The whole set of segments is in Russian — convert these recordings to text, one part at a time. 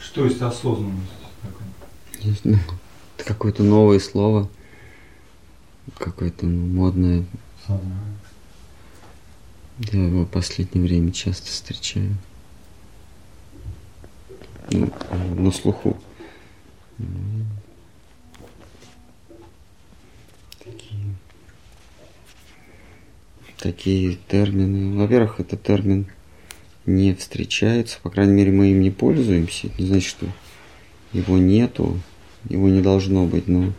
Что есть осознанность? Не знаю. Это какое-то новое слово. Какое-то ну, модное. Сознание. Я его в последнее время часто встречаю. Ну, на слуху. Такие, такие термины. Во-первых, этот термин не встречается, по крайней мере, мы им не пользуемся. Не значит, что его нету, его не должно быть, но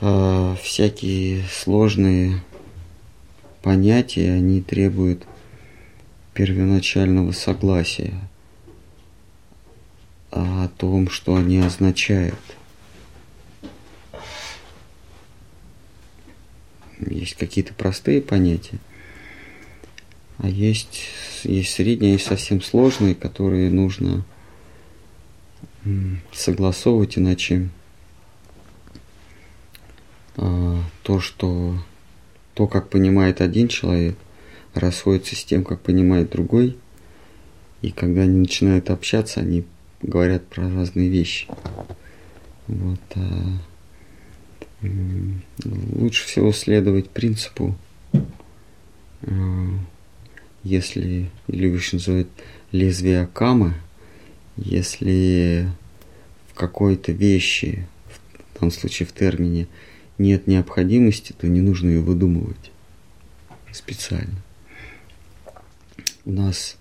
э, всякие сложные понятия, они требуют первоначального согласия о том, что они означают. Есть какие-то простые понятия, а есть, есть средние, есть совсем сложные, которые нужно согласовывать, иначе а, то, что то, как понимает один человек, расходится с тем, как понимает другой. И когда они начинают общаться, они говорят про разные вещи. Вот, а, лучше всего следовать принципу, а, если, еще называют лезвие Акама, если в какой-то вещи, в данном случае в термине, нет необходимости, то не нужно ее выдумывать специально. У нас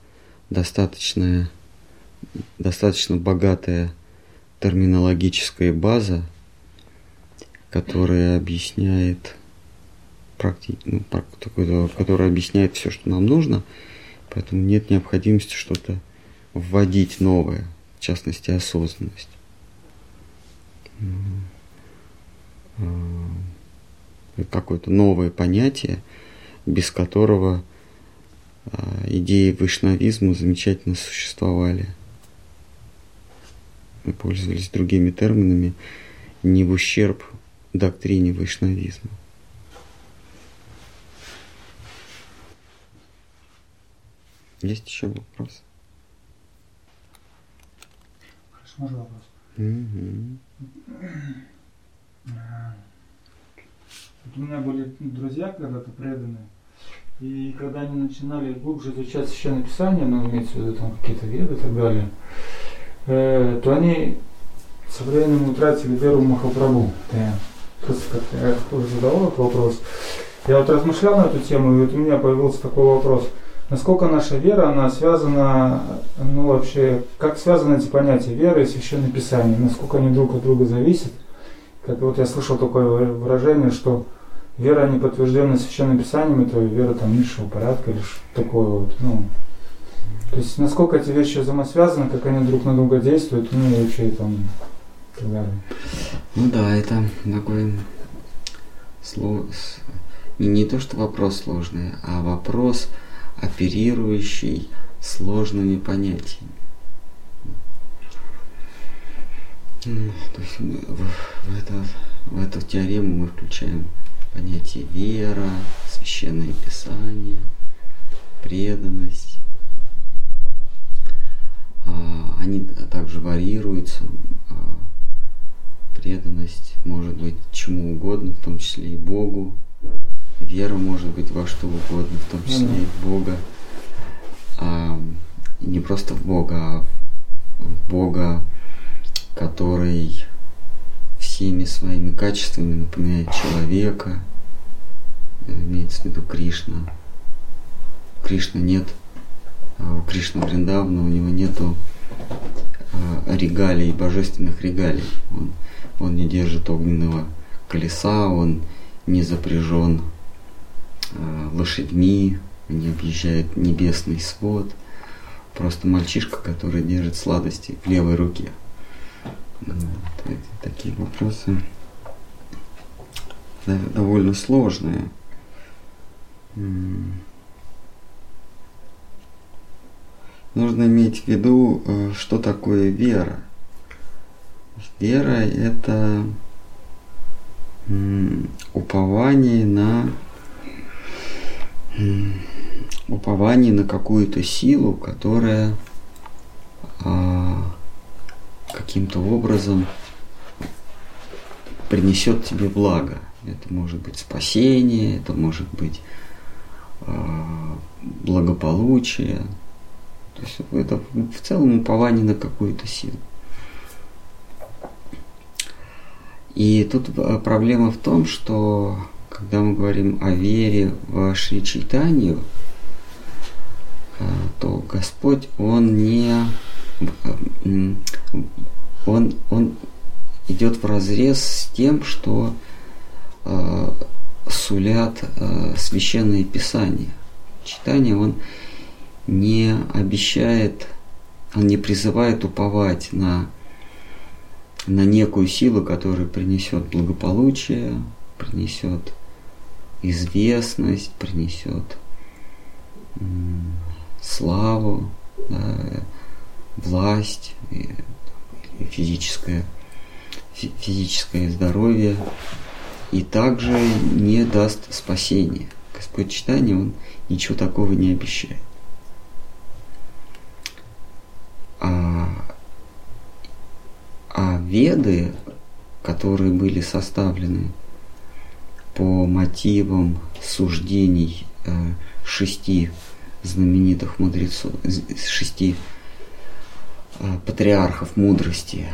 достаточная, достаточно богатая терминологическая база, которая объясняет практи... ну, которая объясняет все, что нам нужно, поэтому нет необходимости что-то вводить новое, в частности осознанность. Э, какое-то новое понятие, без которого э, идеи вайшнавизма замечательно существовали. Мы пользовались другими терминами не в ущерб доктрине вайшнавизма. Есть еще вопрос? Хорошо, можно вопрос? Угу. Вот у меня были друзья когда-то преданные, и когда они начинали глубже изучать священное писание, ну, имеется в виду там какие-то веды и так далее, э, то они со временем утратили веру в Махапрабху. Просто как-то я тоже задавал этот вопрос. Я вот размышлял на эту тему, и вот у меня появился такой вопрос. Насколько наша вера, она связана, ну вообще, как связаны эти понятия веры и священное писание? Насколько они друг от друга зависят? Как вот я слышал такое выражение, что вера, не подтвержденная священным писанием, это вера там низшего порядка или что такое вот, ну. То есть насколько эти вещи взаимосвязаны, как они друг на друга действуют, ну и вообще там и так далее. Ну да, это такой слов... не, не то, что вопрос сложный, а вопрос, оперирующий сложными понятиями. То есть мы в, в, это, в эту теорему мы включаем понятие вера, священное писание, преданность. А, они также варьируются. А, преданность может быть чему угодно, в том числе и Богу. Вера может быть во что угодно, в том числе и в Бога. А, не просто в Бога, а в Бога который всеми своими качествами напоминает человека, имеется в виду Кришна. Кришна нет, а у Кришны Вриндавна у него нету а, регалий, божественных регалий. Он, он не держит огненного колеса, он не запряжен лошадьми, не объезжает небесный свод. Просто мальчишка, который держит сладости в левой руке. Вот, эти, такие вопросы довольно сложные. Нужно иметь в виду, э, что такое вера. Вера – это упование на упование на какую-то силу, которая а, каким-то образом принесет тебе благо. Это может быть спасение, это может быть а, благополучие. То есть это в целом упование на какую-то силу. И тут а, проблема в том, что когда мы говорим о вере в Шри Чайтанию, а, то Господь, Он не... Он, он идет в разрез с тем, что э, сулят э, священные писания. Читание он не обещает, он не призывает уповать на, на некую силу, которая принесет благополучие, принесет известность, принесет славу, да, власть, физическое, физическое здоровье, и также не даст спасения. Господь читания, Он ничего такого не обещает. А, а веды, которые были составлены по мотивам суждений э, шести знаменитых мудрецов, шести э, патриархов мудрости,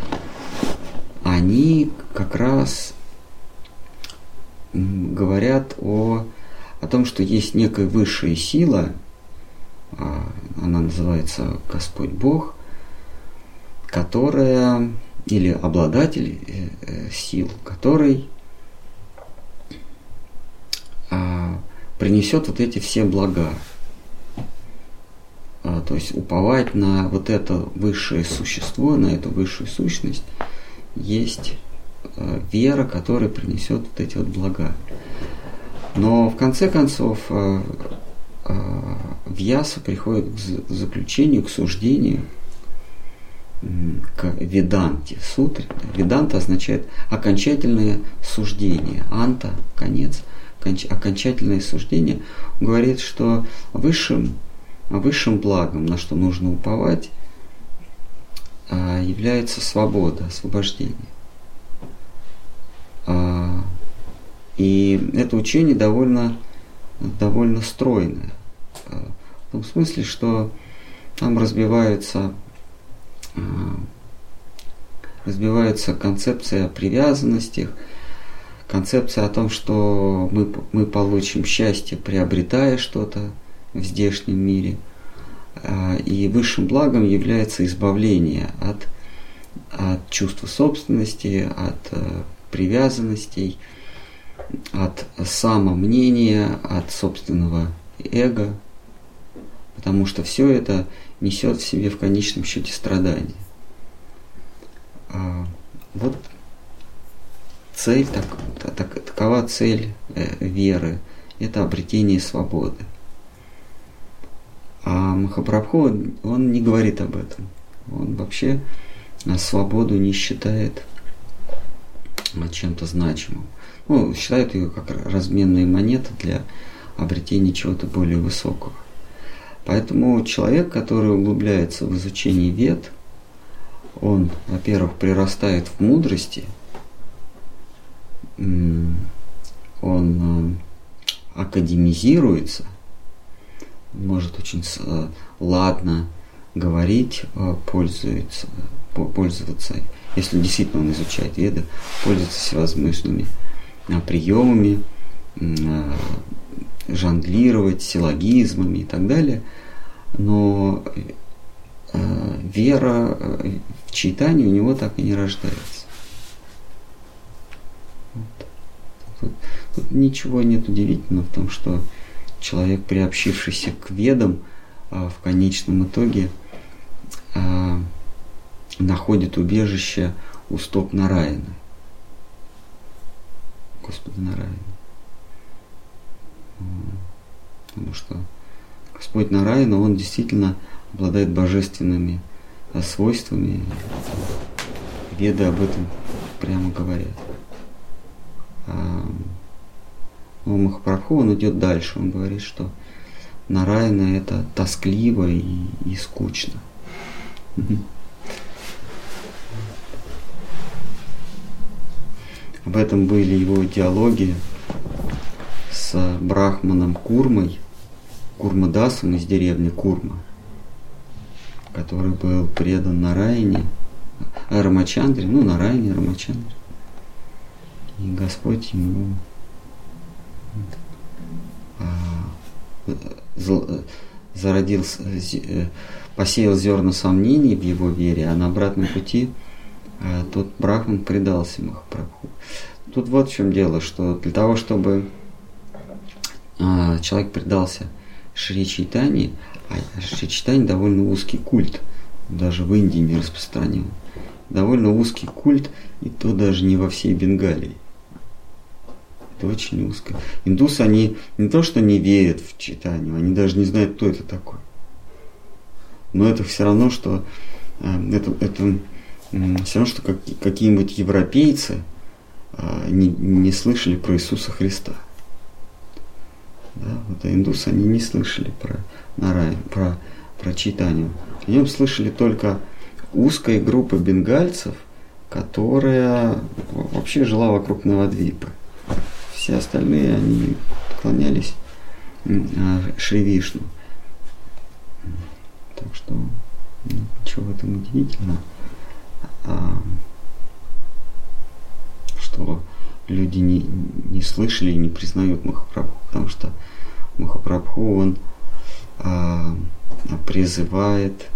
они как раз говорят о, о том, что есть некая высшая сила, а, она называется Господь Бог, которая, или обладатель э, сил, который а, принесет вот эти все блага. А, то есть уповать на вот это высшее существо, на эту высшую сущность, есть Э, вера, которая принесет вот эти вот блага. Но в конце концов э, э, Вьяса приходит к заключению, к суждению, к веданте, сутре. Веданта означает окончательное суждение. Анта – конец, окончательное суждение. Говорит, что высшим, высшим благом, на что нужно уповать, является свобода, освобождение. А, и это учение довольно, довольно стройное. А, в том смысле, что там разбивается, а, разбивается концепция о привязанностях, концепция о том, что мы, мы получим счастье, приобретая что-то в здешнем мире. И высшим благом является избавление от, от чувства собственности, от привязанностей, от самомнения, от собственного эго, потому что все это несет в себе в конечном счете страдания. А, вот цель, так, так, такова цель э, веры, это обретение свободы. А Махапрабху, он, не говорит об этом. Он вообще свободу не считает чем-то значимым. Ну, считают ее как разменные монеты для обретения чего-то более высокого. Поэтому человек, который углубляется в изучение вед, он, во-первых, прирастает в мудрости, он э, академизируется, может очень э, ладно говорить, э, пользуется, пользоваться если действительно он изучает веды, пользуется всевозможными приемами, жонглировать силлогизмами и так далее. Но вера в читание у него так и не рождается. Вот. Тут, тут ничего нет удивительного в том, что человек, приобщившийся к ведам, в конечном итоге находит убежище у стоп Нараина. Господа Нараина. Потому что Господь Нараина, Он действительно обладает божественными свойствами. Веды об этом прямо говорят. Э, у Махапрабху, он идет дальше. Он говорит, что Нараяна это тоскливо и, и скучно. Об этом были его диалоги с Брахманом Курмой, Курмадасом из деревни Курма, который был предан Нараяне, э, Рамачандре, ну, на Райне Рамачандре. И Господь ему а, зародился, э, посеял зерна сомнений в его вере, а на обратном пути а, тот брахман предался Махапрабху. Тут вот в чем дело, что для того, чтобы а, человек предался Шри Чайтани, а Шри Чайтани довольно узкий культ, даже в Индии не распространен. Довольно узкий культ, и то даже не во всей Бенгалии. Это очень узко. Индусы, они не то, что не верят в читание, они даже не знают, кто это такой. Но это все равно, что э, это, это все равно, что как, какие-нибудь европейцы э, не, не слышали про Иисуса Христа. Да, вот а индусы, они не слышали про Нарай, про, про читание. О нем слышали только узкая группа бенгальцев, которая вообще жила вокруг Навадвипы все остальные, они поклонялись а, Шри Вишну. Так что ну, ничего в этом удивительного. А, что люди не, не слышали и не признают Махапрабху, потому что Махапрабху, он а, призывает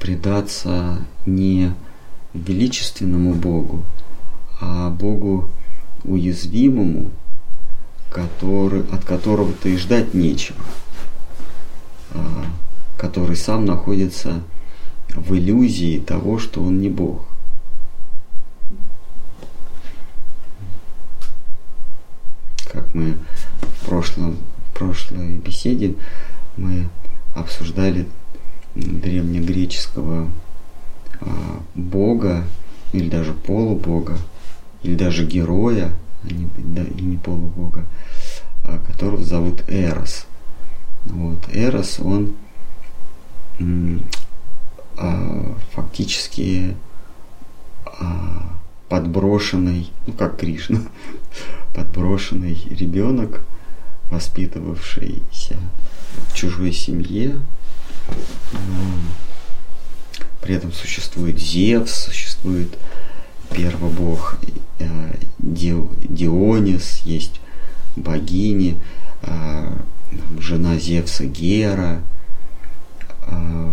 предаться не величественному Богу, а Богу уязвимому, который, от которого-то и ждать нечего, а, который сам находится в иллюзии того, что он не Бог. Как мы в, прошлом, в прошлой беседе мы обсуждали древнегреческого а, бога или даже полубога, или даже героя, а не, да, и не полубога, а, которого зовут Эрос. Вот. Эрос, он а, фактически а, подброшенный, ну как Кришна, подброшенный ребенок, воспитывавшийся в чужой семье. При этом существует Зевс, существует первобог э, Дионис, есть богини, э, жена Зевса Гера, э,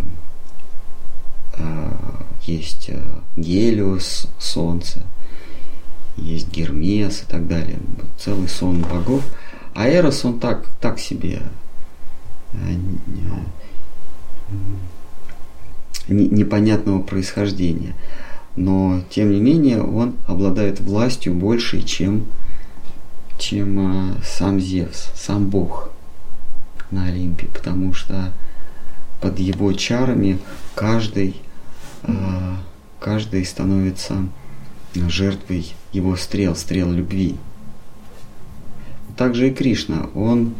есть Гелиос, Солнце, есть Гермес и так далее. Целый сон богов. А Эрос, он так, так себе непонятного происхождения но тем не менее он обладает властью большей, чем, чем э, сам Зевс, сам Бог на Олимпе, потому что под его чарами каждый, э, каждый становится жертвой его стрел, стрел любви. Также и Кришна, он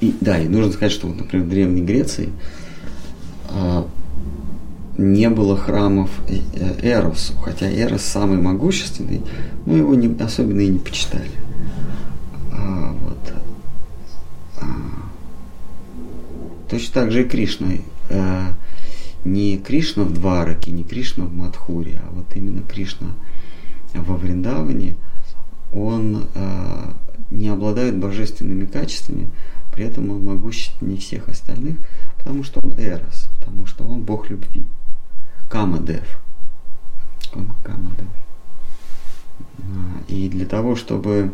и, да, и нужно сказать, что, например, в Древней Греции а, не было храмов э, Эросу, хотя Эрос самый могущественный, но его не, особенно и не почитали. А, вот. а, точно так же и Кришна. А, не Кришна в Двараке, не Кришна в Мадхуре, а вот именно Кришна во Вриндаване, он а, не обладает божественными качествами, при этом он могущественнее всех остальных, потому что он Эрос, потому что он Бог любви. Камадев. Камадев. И для того, чтобы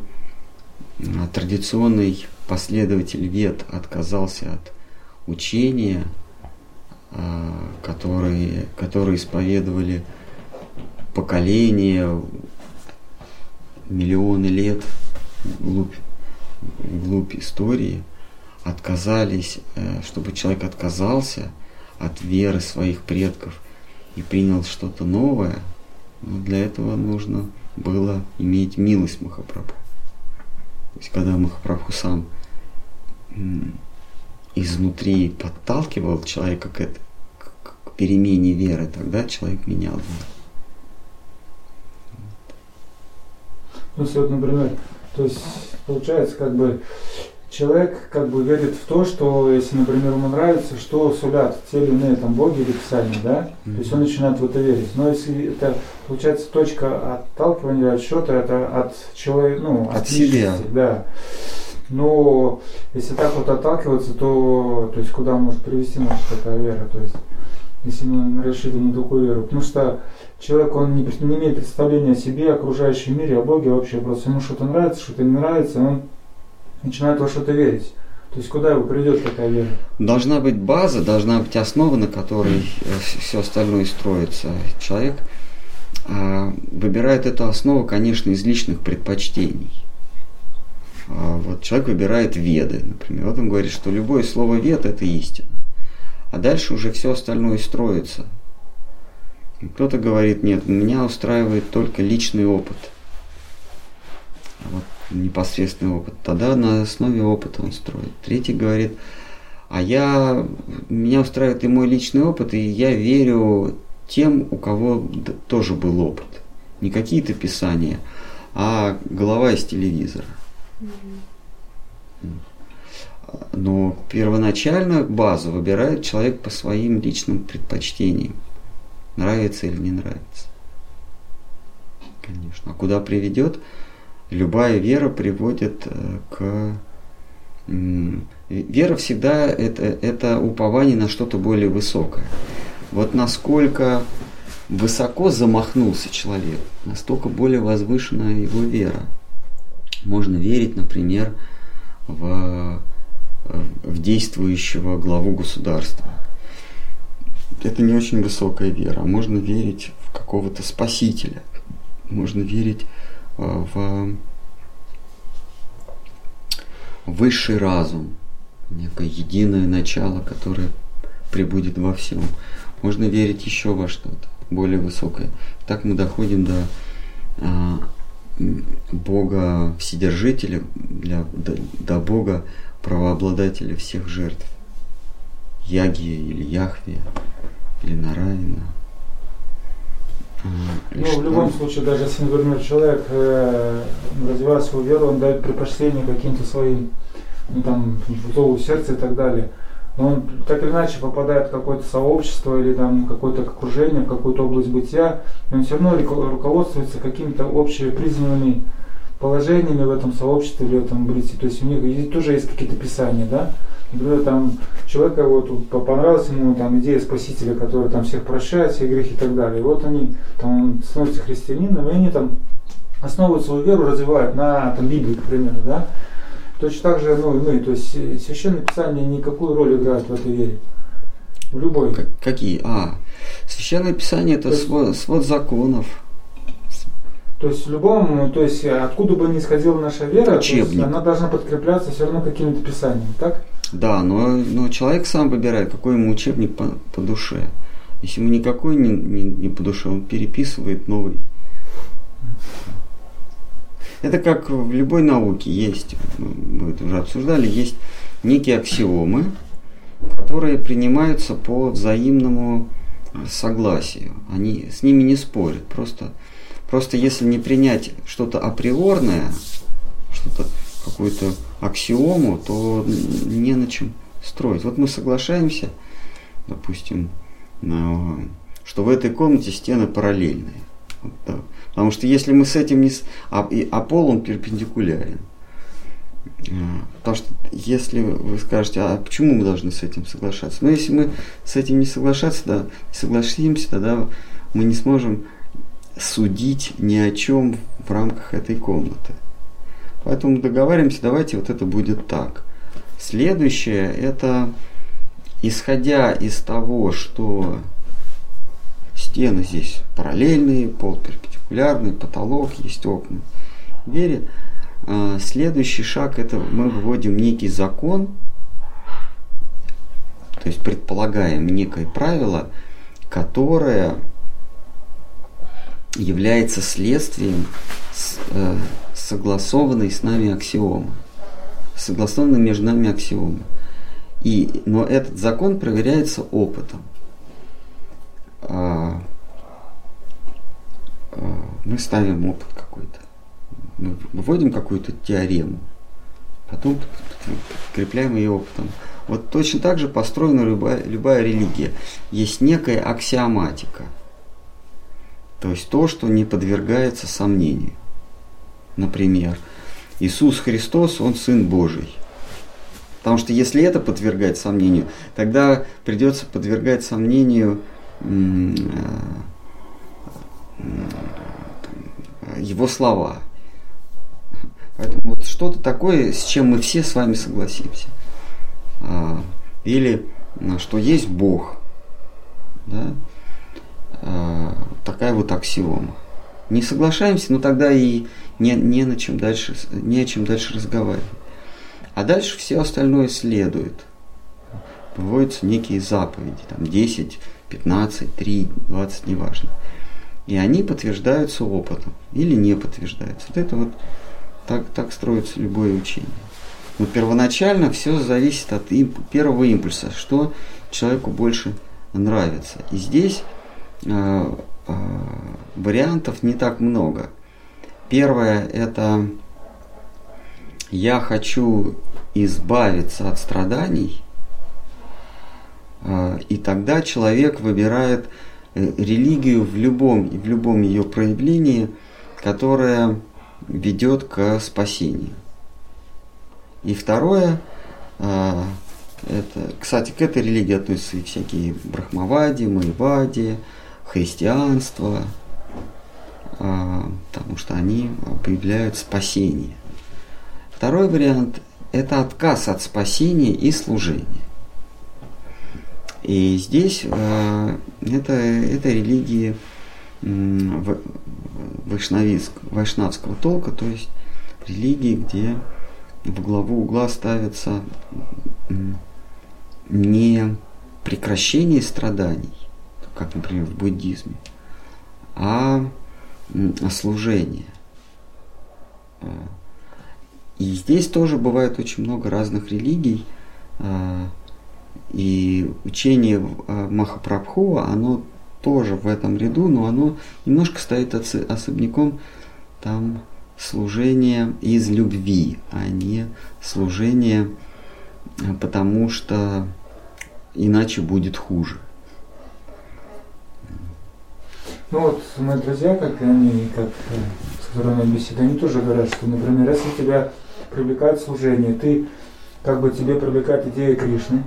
а, традиционный последователь вет отказался от учения, а, которые, которые исповедовали поколения, миллионы лет вглубь, вглубь истории, отказались, э, чтобы человек отказался от веры своих предков – и принял что-то новое, но для этого нужно было иметь милость Махапрабху. То есть когда Махапрабху сам изнутри подталкивал человека к, это, к, перемене веры, тогда человек менял веру. Ну, вот, например, то есть получается, как бы человек как бы верит в то, что если, например, ему нравится, что сулят те или иные там боги или писания, да, mm-hmm. то есть он начинает в это верить. Но если это получается точка отталкивания от счета, это от человека, ну, от, от себя, да. Но если так вот отталкиваться, то, то есть куда может привести наша такая вера, то есть если мы решили не такую веру, потому что человек, он не, не имеет представления о себе, окружающем мире, о Боге вообще, просто ему что-то нравится, что-то не нравится, он начинает во что-то верить. То есть куда его придет такая вера? Должна быть база, должна быть основа, на которой все остальное строится. Человек а, выбирает эту основу, конечно, из личных предпочтений. А вот человек выбирает веды, например. Вот он говорит, что любое слово вед – это истина. А дальше уже все остальное строится. Кто-то говорит, нет, меня устраивает только личный опыт. Вот непосредственный опыт. Тогда на основе опыта он строит. Третий говорит, а я, меня устраивает и мой личный опыт, и я верю тем, у кого тоже был опыт. Не какие-то писания, а голова из телевизора. Но первоначально базу выбирает человек по своим личным предпочтениям. Нравится или не нравится. Конечно. А куда приведет? Любая вера приводит э, к... Вера всегда это, это упование на что-то более высокое. Вот насколько высоко замахнулся человек, настолько более возвышена его вера. Можно верить, например, в, в действующего главу государства. Это не очень высокая вера. Можно верить в какого-то спасителя. Можно верить в высший разум, некое единое начало, которое прибудет во всем. Можно верить еще во что-то более высокое. Так мы доходим до а, Бога Вседержителя, для, до, до Бога правообладателя всех жертв. Ягия или Яхве, или Нараина. Ну, в любом случае, даже если, например, человек э, развивает свою веру, он дает предпочтение каким-то своим, ну, там, зову сердца и так далее. Но он так или иначе попадает в какое-то сообщество или там какое-то окружение, в какую-то область бытия, и он все равно руководствуется какими-то общепризнанными положениями в этом сообществе или в этом бытии. То есть у них тоже есть какие-то писания, да? Например, там человека вот понравилась ему там идея спасителя, который там всех прощает, все грехи и так далее. И вот они там становятся христианином, и они там основывают свою веру, развивают на там, Библии, к примеру, да. Точно так же, ну, мы, то есть э, священное писание никакую роль играет в этой вере. В любой. Как, какие? А, священное писание это есть, свод, свод законов. То есть в любом, то есть откуда бы ни исходила наша вера, есть, она должна подкрепляться все равно какими-то писаниями, так? Да, но, но человек сам выбирает, какой ему учебник по, по душе. Если ему никакой не, не, не по душе, он переписывает новый. Это как в любой науке есть, мы это уже обсуждали, есть некие аксиомы, которые принимаются по взаимному согласию. Они с ними не спорят. Просто, просто если не принять что-то априорное, что-то какую-то аксиому, то не на чем строить. Вот мы соглашаемся, допустим, на, что в этой комнате стены параллельные. Вот, да. Потому что если мы с этим не... А, а пол он перпендикулярен. А, потому что если вы скажете, а почему мы должны с этим соглашаться? Ну, если мы с этим не соглашаться, да, согласимся, тогда мы не сможем судить ни о чем в рамках этой комнаты. Поэтому договариваемся, давайте вот это будет так. Следующее, это исходя из того, что стены здесь параллельные, пол перпендикулярный, потолок, есть окна. В вере а, следующий шаг это мы выводим некий закон, то есть предполагаем некое правило, которое является следствием э, согласованной с нами аксиомы. Согласованной между нами аксиомы. И, но этот закон проверяется опытом. А, а, мы ставим опыт какой-то. Мы выводим какую-то теорему. Потом подкрепляем ее опытом. Вот точно так же построена любая, любая религия. Есть некая аксиоматика. То есть то, что не подвергается сомнению. Например, Иисус Христос, Он Сын Божий. Потому что если это подвергать сомнению, тогда придется подвергать сомнению э, его слова. Поэтому вот что-то такое, с чем мы все с вами согласимся. А, или что есть Бог. Да? А, такая вот аксиома. Не соглашаемся, но тогда и не, не, на чем дальше, не о чем дальше разговаривать. А дальше все остальное следует. Выводятся некие заповеди, там 10, 15, 3, 20, неважно. И они подтверждаются опытом или не подтверждаются. Вот это вот так, так строится любое учение. Но первоначально все зависит от имп, первого импульса, что человеку больше нравится. И здесь э, вариантов не так много. Первое это я хочу избавиться от страданий, э, и тогда человек выбирает э, религию в любом, в любом ее проявлении, которая ведет к спасению. И второе, э, это, кстати, к этой религии относятся и всякие брахмавади, майвади, христианство, потому что они объявляют спасение. Второй вариант – это отказ от спасения и служения. И здесь э, это, это религии вайшнавского толка, то есть религии, где в главу угла ставится не прекращение страданий, как, например, в буддизме, а служение. Э, и здесь тоже бывает очень много разных религий. А, и учение а, Махапрабху, оно тоже в этом ряду, но оно немножко стоит особняком там служение из любви, а не служение, а, потому что иначе будет хуже. Ну вот мои друзья, как они, как, э, с которыми я беседую, они тоже говорят, что, например, если тебя привлекает служение, ты как бы тебе привлекает идея Кришны,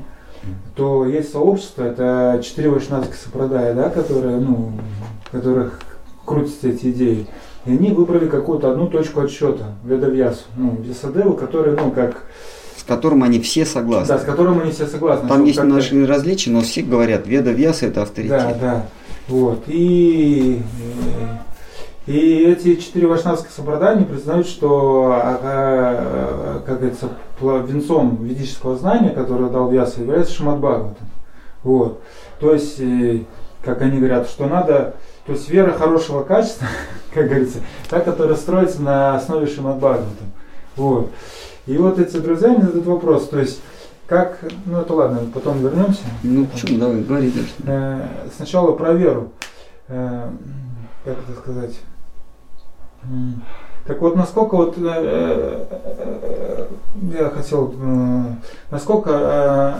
то есть сообщество, это четыре вайшнавских сопрадая, да, которые, ну, которых крутятся эти идеи. И они выбрали какую-то одну точку отсчета, Ведавьясу, ну, Весадеву, который, ну, как с которым они все согласны. Да, с которым они все согласны. Там есть немножко различия, но все говорят, Веда Вьяса это авторитет. Да, да. Вот. И и эти четыре вайшнавских собрания признают, что, а, а, как говорится, венцом ведического знания, которое дал Вьяса, является Шимат Бхагаватам. Вот. То есть, э, как они говорят, что надо, то есть вера хорошего качества, как говорится, та, которая строится на основе Шимат Бхагаватам. Вот. И вот эти друзья мне задают вопрос, то есть, как, ну это ладно, потом вернемся. Ну почему, давай, говори дальше. Э, сначала про веру. Э, как это сказать? Так вот, насколько вот э, э, э, я хотел, насколько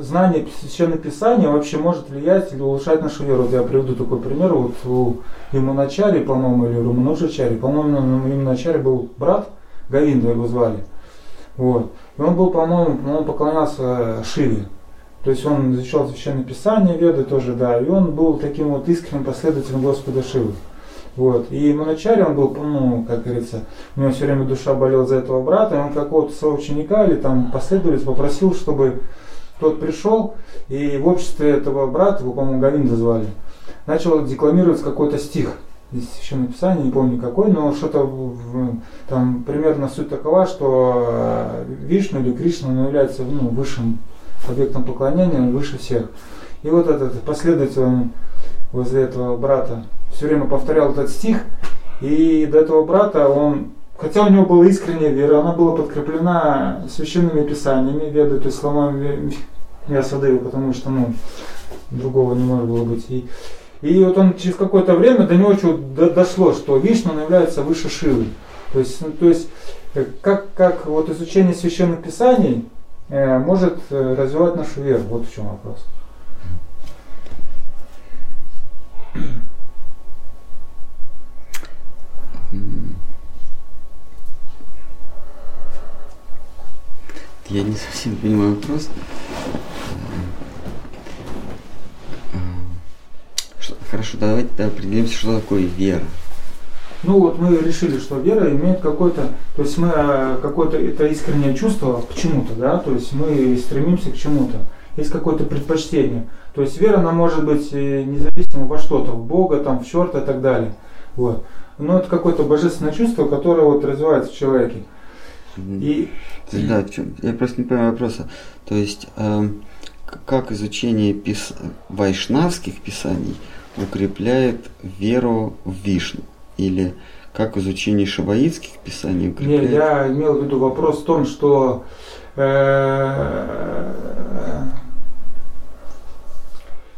знание священного писания вообще может влиять или улучшать нашу веру? Вот я приведу такой пример. Вот у Имуначари, по-моему, или Раманушачари, по-моему, на Имуначари был брат, Гавинда его звали. Вот. И он был, по-моему, он поклонялся Шиве. То есть он изучал священное писание, веды тоже, да, и он был таким вот искренним последователем Господа Шивы. Вот. И Маначари, он был, ну, как говорится, у него все время душа болела за этого брата, и он какого-то своего ученика или там последователя попросил, чтобы тот пришел, и в обществе этого брата, его, по-моему, Гавинда звали, начал декламировать какой-то стих. Здесь написание, не помню какой, но что-то там примерно суть такова, что э, Вишну или Кришна он является ну, высшим объектом поклонения, выше всех. И вот этот последователь он возле этого брата все время повторял этот стих, и до этого брата он, хотя у него была искренняя вера, она была подкреплена священными писаниями, веды, то есть словами Ясадеви, потому что ну, другого не может было быть. И, И вот он через какое-то время до него что дошло, что Вишну является выше Шивы. То есть, ну, то есть э, как, как вот изучение священных писаний э, может э, развивать нашу веру. Вот в чем вопрос. Я не совсем понимаю вопрос. Хорошо, давайте определимся, что такое вера. Ну вот мы решили, что вера имеет какое-то, то есть мы э, какое-то это искреннее чувство к чему-то, да, то есть мы стремимся к чему-то, есть какое-то предпочтение. То есть вера, она может быть э, независимо во что-то, в Бога, там, в черта и так далее. Вот. Но это какое-то божественное чувство, которое вот развивается в человеке. И... Да, в чем? Я просто не понимаю вопроса. То есть, э, как изучение пис... вайшнавских писаний укрепляет веру в Вишну? Или как изучение шабаитских писаний укрепляет? Не, я имел в виду вопрос в том, что э,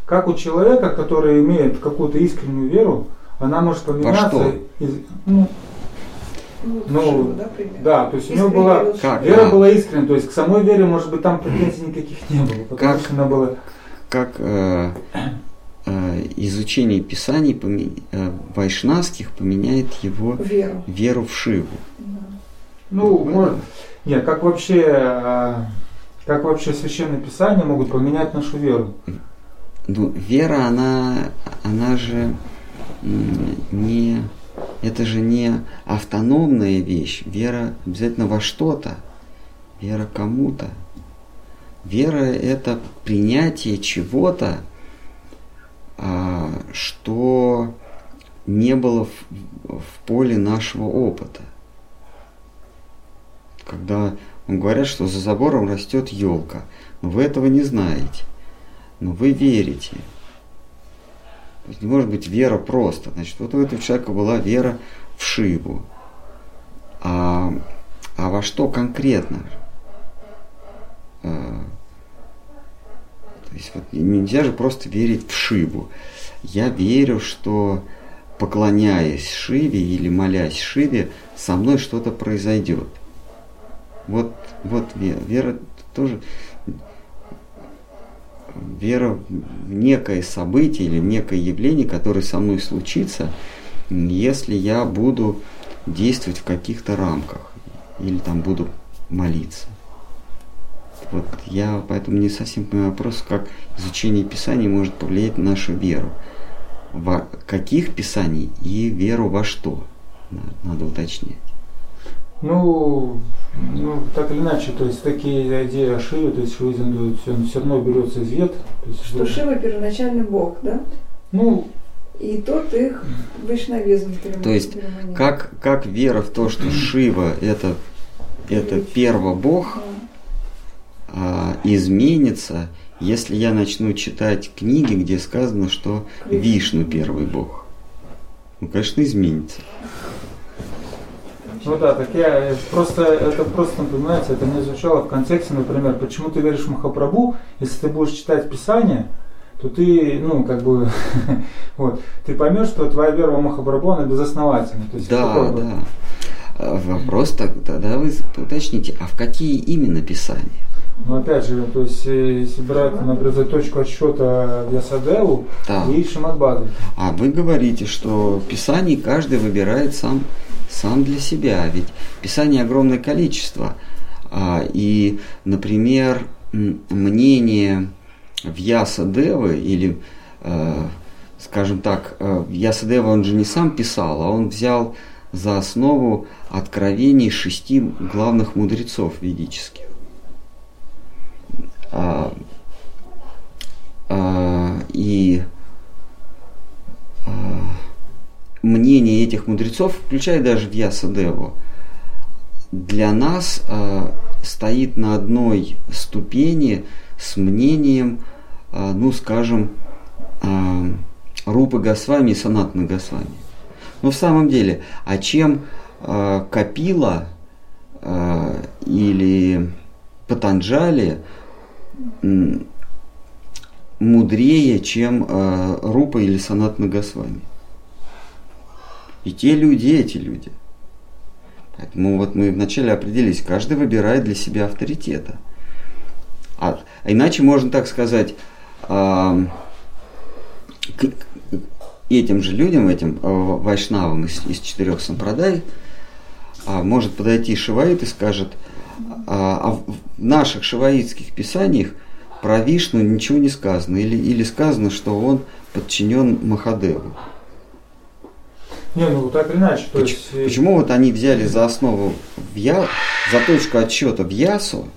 как у человека, который имеет какую-то искреннюю веру, она может поменяться. Из, ну, ну, ну да, да, то есть у него была как? вера а? была искренняя, то есть к самой вере, может быть, там претензий никаких не было, потому как, что она была. Как Э, изучение писаний э, вайшнавских поменяет его веру, веру в Шиву. Ну, может, нет, как вообще, э, как вообще священные писания могут поменять нашу веру? Ну, вера, она, она же не, это же не автономная вещь. Вера обязательно во что-то. Вера кому-то. Вера это принятие чего-то, что не было в, в поле нашего опыта. Когда говорят, что за забором растет елка, но вы этого не знаете, но вы верите. То есть не может быть вера просто. Значит, вот у этого человека была вера в Шиву. А, а во что конкретно? То есть вот нельзя же просто верить в Шиву. Я верю, что поклоняясь Шиве или молясь Шиве, со мной что-то произойдет. Вот, вот вера, вера тоже вера в некое событие или в некое явление, которое со мной случится, если я буду действовать в каких-то рамках или там буду молиться. Вот я поэтому не совсем понимаю вопрос, как изучение Писаний может повлиять на нашу веру. Во каких Писаний и веру во что? Надо уточнять. Ну, ну, так или иначе, то есть такие идеи о Шиве, то есть Шивизм, он все равно берется из вет. То есть, что Шива первоначальный бог, да? Ну, и тот их вайшнавизм То есть, как, как вера в то, что Шива это, это первобог, а, изменится, если я начну читать книги, где сказано, что Вишну первый бог. Ну, конечно, изменится. Ну да, так я просто, это просто, понимаете, это не звучало в контексте, например, почему ты веришь в Махапрабху, если ты будешь читать Писание, то ты, ну, как бы, вот, ты поймешь, что твоя вера в Махапрабху, она безосновательна. То есть, да, да. Вопрос тогда вы уточните, а в какие именно Писания? Но опять же, то есть, э, если брать, например, точку отсчета Вьясадеву да. и Шимадбаду. А вы говорите, что Писание каждый выбирает сам, сам для себя. Ведь Писаний огромное количество. А, и, например, мнение Вьясадевы или, э, скажем так, э, Вьясадева он же не сам писал, а он взял за основу откровений шести главных мудрецов ведических. А, а, и а, мнение этих мудрецов, включая даже Вьясадеву, для нас стоит на одной ступени с мнением, ну скажем, Рупы Госвами и Санатны Госвами. Но в самом деле, а чем Капила или Патанджали мудрее, чем э, Рупа или Санат Нагасвами. И те люди, и эти люди. Поэтому вот мы вначале определились, каждый выбирает для себя авторитета. А, а иначе можно так сказать, э, к, этим же людям, этим э, вайшнавам из, из четырех сампрадай, э, может подойти шиваит и скажет, а, а в наших шиваитских писаниях про Вишну ничего не сказано, или, или сказано, что он подчинен Махадеву. Не, ну так или иначе. То почему, есть... Э, почему вот они взяли за основу в я, за точку отсчета в Ясу,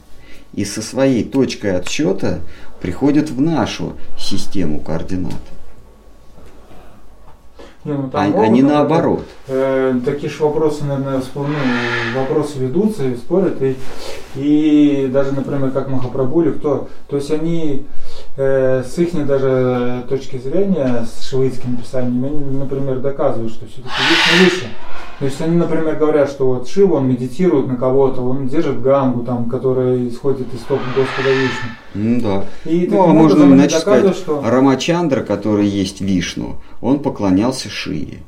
и со своей точкой отсчета приходят в нашу систему координат? Не, ну, а, могут, а не наоборот. Э, такие же вопросы, наверное, ну, вопросы ведутся и спорят. И, и даже, например, как Махапрабули, кто. То есть они с их даже точки зрения, с шиваитским писанием, они, например, доказывают, что все-таки есть выше. То есть они, например, говорят, что вот Шива, он медитирует на кого-то, он держит гангу, там, которая исходит из тока Господа Вишну. Ну да. И ну, а можно иначе сказать, что... Рамачандра, который есть Вишну, он поклонялся Шиве.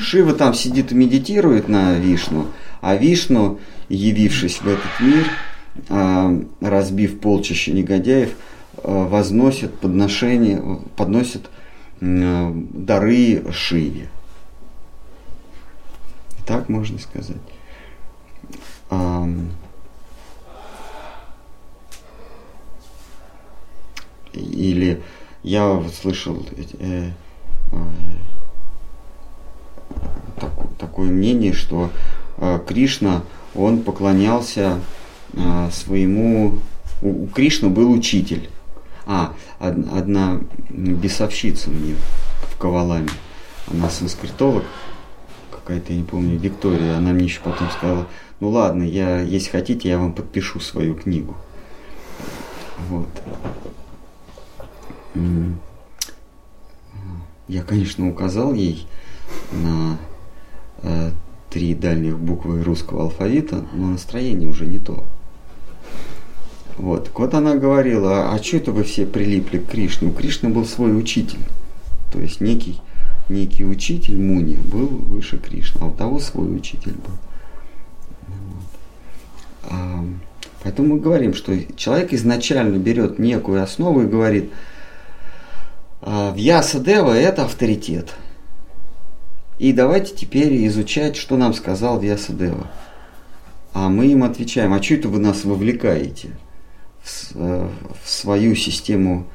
Шива там сидит и медитирует на Вишну, а Вишну, явившись в этот мир, разбив полчища негодяев, а, возносит подношение, подносит Э, дары Шиве. Так можно сказать. Или я слышал э, э, так, такое мнение, что Кришна, он поклонялся э, своему... У, у Кришны был учитель. А, одна бесовщица мне в Коваламе, она санскритолог, какая-то, я не помню, Виктория, она мне еще потом сказала, ну ладно, я, если хотите, я вам подпишу свою книгу. Вот. Я, конечно, указал ей на э, три дальних буквы русского алфавита, но настроение уже не то. Вот. вот она говорила, а что это вы все прилипли к Кришне? У Кришны был свой учитель. То есть некий, некий учитель Муни был выше Кришны, а у того свой учитель был. Вот. А, поэтому мы говорим, что человек изначально берет некую основу и говорит, а, в Ясадева это авторитет. И давайте теперь изучать, что нам сказал Вьясадева. А мы им отвечаем, а что это вы нас вовлекаете? В, свою систему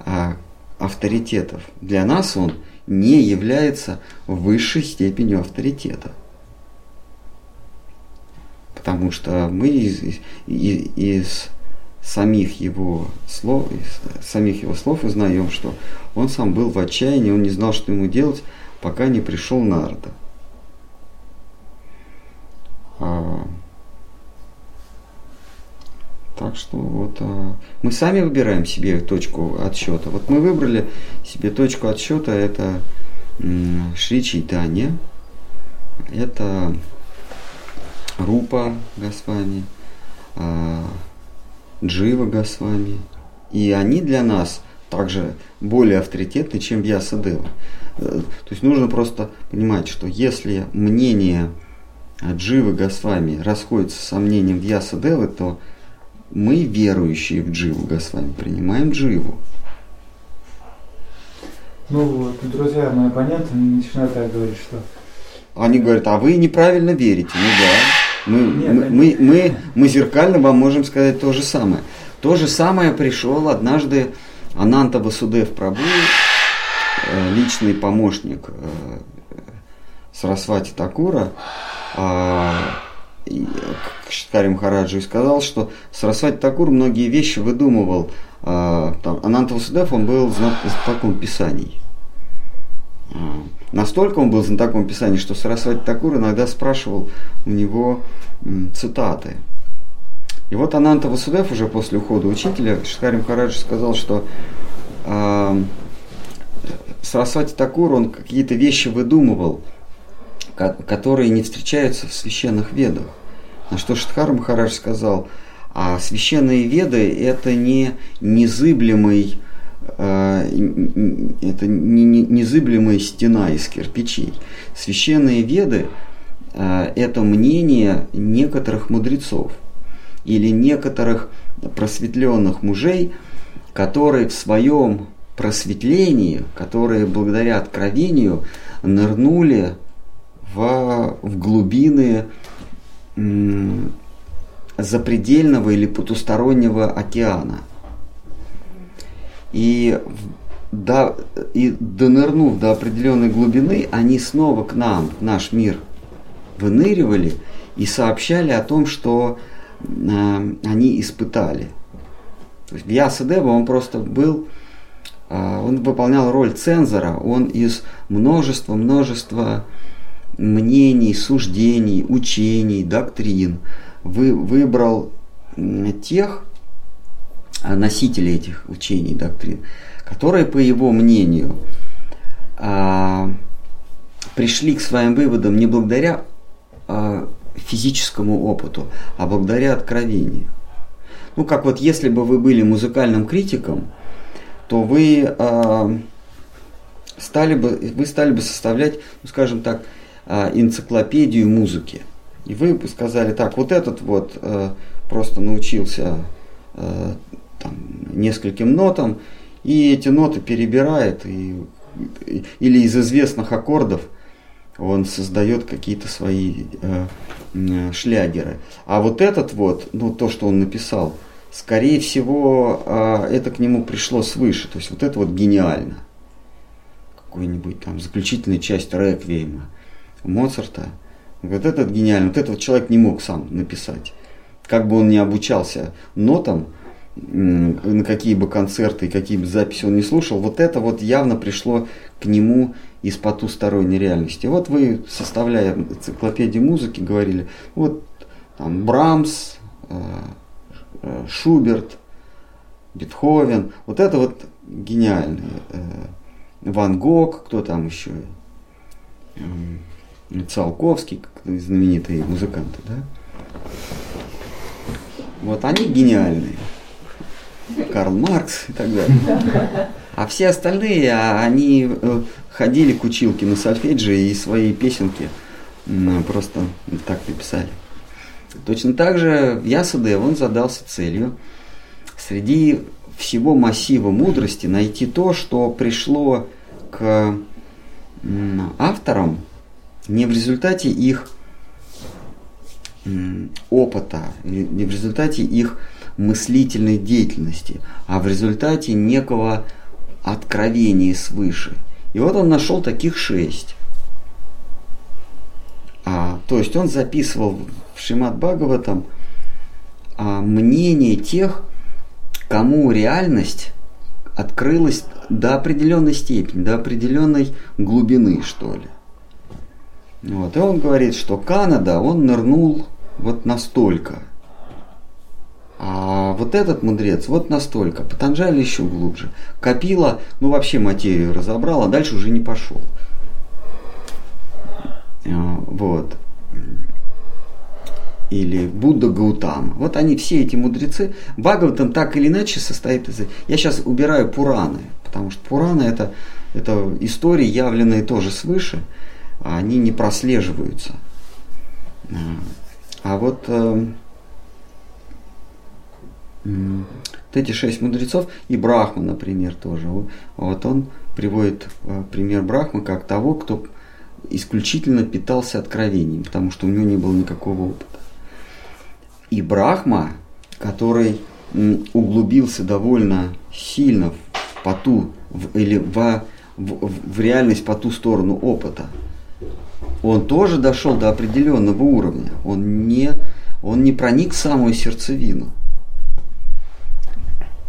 а, авторитетов. Для нас он не является высшей степенью авторитета. Потому что мы из, из, из самих его слов, из самих его слов узнаем, что он сам был в отчаянии, он не знал, что ему делать, пока не пришел Нарда. Так что вот а, мы сами выбираем себе точку отсчета. Вот мы выбрали себе точку отсчета, это м, Шри Чайтанья, это Рупа Госвами, а, Джива Госвами. И они для нас также более авторитетны, чем Вьясадева. Э, то есть нужно просто понимать, что если мнение Дживы Госвами расходится со мнением Вьясадевы, то мы, верующие в Дживу Госвами, принимаем Дживу. Ну вот, друзья мои оппоненты начинают так говорить, что... Они говорят, а вы неправильно верите. Ну да, мы, Нет, мы, мы, мы, мы зеркально вам можем сказать то же самое. То же самое пришел однажды Ананта Васудев Прабу, э, личный помощник э, Сарасвати Такура, а, к Шиткари Махараджи и сказал, что Сарасвати Такур многие вещи выдумывал. А, там, Ананта Васудев, он был знатоком писаний. А, настолько он был знатоком писаний, что Сарасвати Такур иногда спрашивал у него цитаты. И вот Ананта Васудев уже после ухода учителя, Шиткари Махараджи сказал, что э, Сарасвати Такур, он какие-то вещи выдумывал, которые не встречаются в священных ведах. На что Шидхар Махарадж сказал, А священные веды это не незыблемый э, это не незыблемая стена из кирпичей. Священные веды э, это мнение некоторых мудрецов или некоторых просветленных мужей, которые в своем просветлении, которые благодаря откровению нырнули в, в глубины запредельного или потустороннего океана. И, до, и донырнув до определенной глубины, они снова к нам, в наш мир, выныривали и сообщали о том, что э, они испытали. То он просто был, э, он выполнял роль цензора, он из множества-множества мнений, суждений, учений, доктрин вы, выбрал тех а, носителей этих учений, доктрин, которые, по его мнению, а, пришли к своим выводам не благодаря а, физическому опыту, а благодаря откровению. Ну, как вот если бы вы были музыкальным критиком, то вы э, стали бы, вы стали бы составлять, ну, скажем так, энциклопедию музыки. И вы сказали, так, вот этот вот э, просто научился э, там, нескольким нотам, и эти ноты перебирает, и, и, или из известных аккордов он создает какие-то свои э, э, шлягеры. А вот этот вот, ну то, что он написал, скорее всего, э, это к нему пришло свыше. То есть вот это вот гениально. Какой-нибудь там заключительная часть реквиема Моцарта. Вот этот гениально. Вот этот человек не мог сам написать. Как бы он ни обучался нотам, на какие бы концерты какие бы записи он не слушал, вот это вот явно пришло к нему из потусторонней реальности. Вот вы, составляя энциклопедию музыки, говорили, вот там Брамс, э, э, Шуберт, Бетховен, вот это вот гениальный. Э, Ван Гог, кто там еще? Циолковский, знаменитые музыканты, да? Вот они гениальные. Карл Маркс и так далее. А все остальные, а, они э, ходили к училке на сольфеджио и свои песенки просто так написали. Точно так же Ясадев, он задался целью среди всего массива мудрости найти то, что пришло к авторам не в результате их опыта, не в результате их мыслительной деятельности, а в результате некого откровения свыше. И вот он нашел таких шесть. А, то есть он записывал в Шимат Бхагаватам а, мнение тех, кому реальность открылась до определенной степени, до определенной глубины, что ли. Вот. И он говорит, что Канада, он нырнул вот настолько. А вот этот мудрец вот настолько. Патанжали еще глубже. Копила, ну вообще материю разобрал, а дальше уже не пошел. А, вот. Или Будда Гаутама. Вот они все эти мудрецы. Бхагаватам так или иначе состоит из... Я сейчас убираю Пураны, потому что Пураны это, это истории, явленные тоже свыше они не прослеживаются. А, а вот, э, вот эти шесть мудрецов, и Брахма, например, тоже. Вот он приводит э, пример Брахмы как того, кто исключительно питался откровением, потому что у него не было никакого опыта. И Брахма, который углубился довольно сильно в поту в, или в, в, в реальность по ту сторону опыта – он тоже дошел до определенного уровня. Он не, он не проник в самую сердцевину.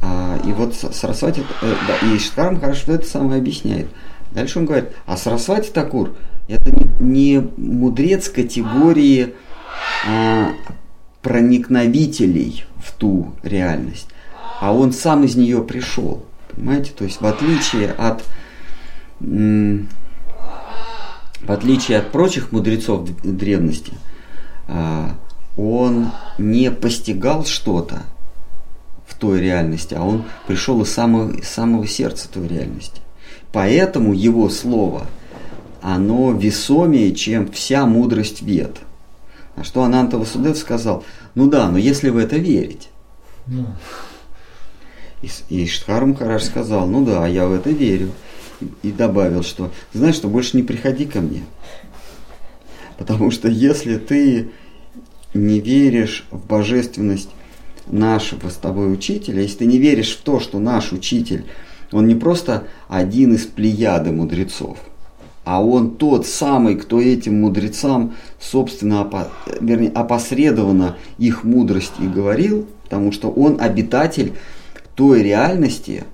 А, и вот Сарасвати, э, да, и Шткарм хорошо это самое объясняет. Дальше он говорит, а Сарасвати Такур это не, мудрец категории а, проникновителей в ту реальность, а он сам из нее пришел. Понимаете? То есть в отличие от в отличие от прочих мудрецов древности, а, он не постигал что-то в той реальности, а он пришел из самого, из самого сердца той реальности. Поэтому его слово, оно весомее, чем вся мудрость вет. На что Ананта Васудев сказал, ну да, но если в это верить. Ну, И, и Штхар Махарадж сказал, ну да, я в это верю. И, добавил, что знаешь что, больше не приходи ко мне. Потому что если ты не веришь в божественность нашего с тобой учителя, если ты не веришь в то, что наш учитель, он не просто один из плеяды мудрецов, а он тот самый, кто этим мудрецам, собственно, опо- вернее, опосредованно их мудрость и говорил, потому что он обитатель той реальности,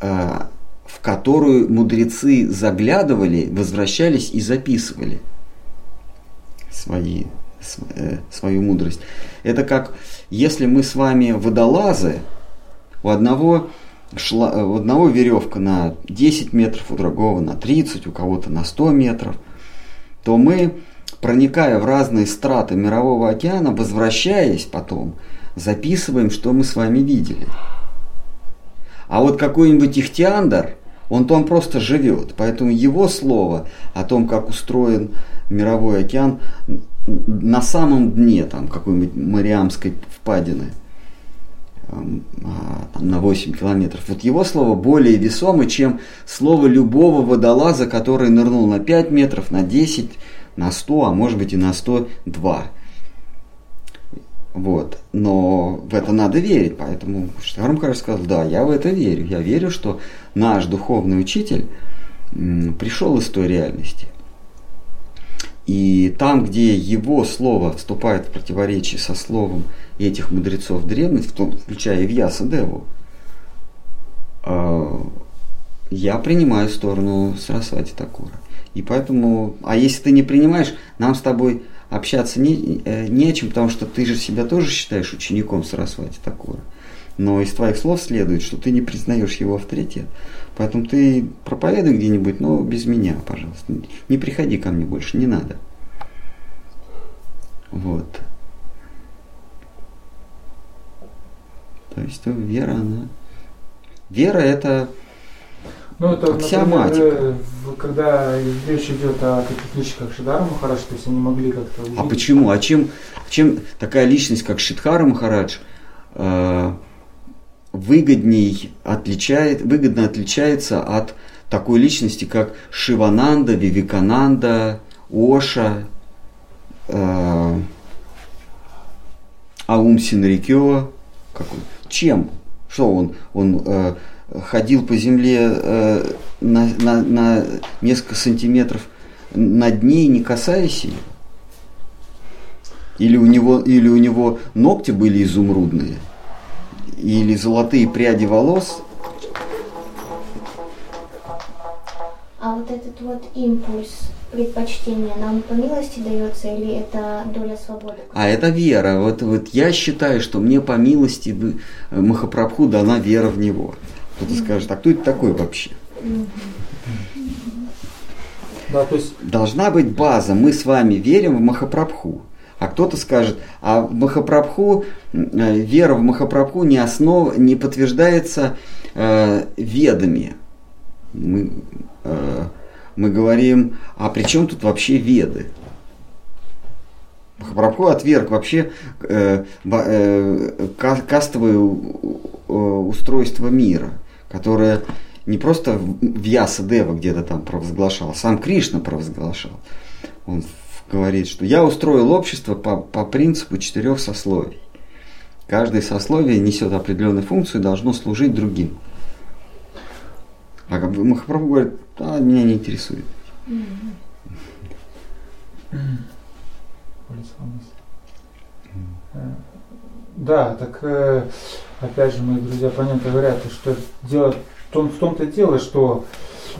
э, в которую мудрецы заглядывали, возвращались и записывали свои, св- э, свою мудрость. Это как если мы с вами водолазы, у одного, шла, э, у одного веревка на 10 метров, у другого на 30, у кого-то на 100 метров, то мы, проникая в разные страты мирового океана, возвращаясь потом, записываем, что мы с вами видели. А вот какой-нибудь ихтиандр, он там просто живет. Поэтому его слово о том, как устроен мировой океан, на самом дне там какой-нибудь Мариамской впадины эм, а, там, на 8 километров. Вот его слово более весомо, чем слово любого водолаза, который нырнул на 5 метров, на 10, на 100, а может быть и на 102. Вот. Но в это надо верить. Поэтому Штарм Махарадж сказал, да, я в это верю. Я верю, что наш духовный учитель пришел из той реальности. И там, где его слово вступает в противоречие со словом этих мудрецов древности, в том, включая и Вьяса Деву, э, я принимаю сторону Сарасвати Такура. И поэтому, а если ты не принимаешь, нам с тобой общаться не, э, не о чем, потому что ты же себя тоже считаешь учеником Сарасвати Такура. Но из твоих слов следует, что ты не признаешь его авторитет. Поэтому ты проповедуй где-нибудь, но без меня, пожалуйста. Не приходи ко мне больше, не надо. Вот. То есть э, вера, она... Вера это Ну, это, например, э, когда речь идет о таких личностях, как Шидара Махарадж, то есть они могли как-то А увидеть- почему? А чем, чем такая личность, как Шидхара Махарадж, э, выгодней отличает, выгодно отличается от такой личности, как Шивананда, Вивикананда, Оша, э, Аум Синрикё. Какой? Чем? Что он? Он э, ходил по земле э, на, на, на несколько сантиметров над ней, не касаясь ее? Или у него, или у него ногти были изумрудные? Или золотые пряди волос? А вот этот вот импульс предпочтения нам по милости дается или это доля свободы? А это вера. Вот, вот я считаю, что мне по милости вы- Махапрабху дана вера в него. Кто-то скажет, а кто это такой вообще? Да, то есть Должна быть база. Мы с вами верим в Махапрабху. А кто-то скажет, а в Махапрабху, э, вера в Махапрабху не, основ, не подтверждается э, ведами. Мы, э, мы говорим, а при чем тут вообще веды? Махапрабху отверг вообще э, э, ка- кастовое у- устройство мира, которое не просто в Вьяса Дева где-то там провозглашал, сам Кришна провозглашал. Он говорит, что я устроил общество по, по принципу четырех сословий. Каждое сословие несет определенную функцию и должно служить другим. А как бы Махапрабху говорит, а, меня не интересует. Э, Да, так э, опять же, мои друзья оппоненты говорят, что дело в том- в том-то дело, что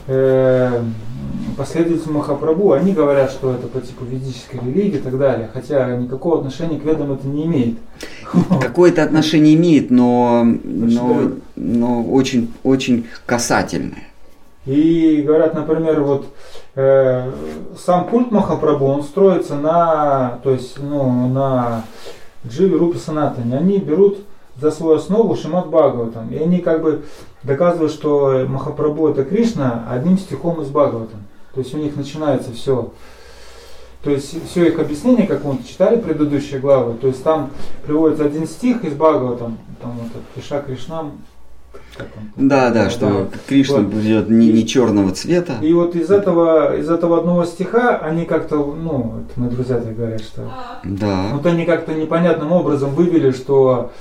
э, последователи Махапрабху, они говорят, что это по типу ведической религии и так далее, хотя никакого отношения к ведам это не имеет. Какое-то отношение имеет, но, но, но очень, очень касательное. И говорят, например, вот э, сам культ Махапрабху, он строится на, то есть, ну, на Дживе Рупи Санатане. Они берут за свою основу Шимат Бхагаватам. И они как бы доказывают, что Махапрабху это Кришна одним стихом из Бхагаватам. То есть у них начинается все. То есть все их объяснение, как мы читали предыдущие главы, то есть там приводится один стих из Бхагаватам, там вот Киша Кришнам, да, да, что Кришна вот. будет не, не черного цвета. И вот из этого, из этого одного стиха они как-то, ну, это мои друзья так говорят, что да. вот они как-то непонятным образом вывели, что,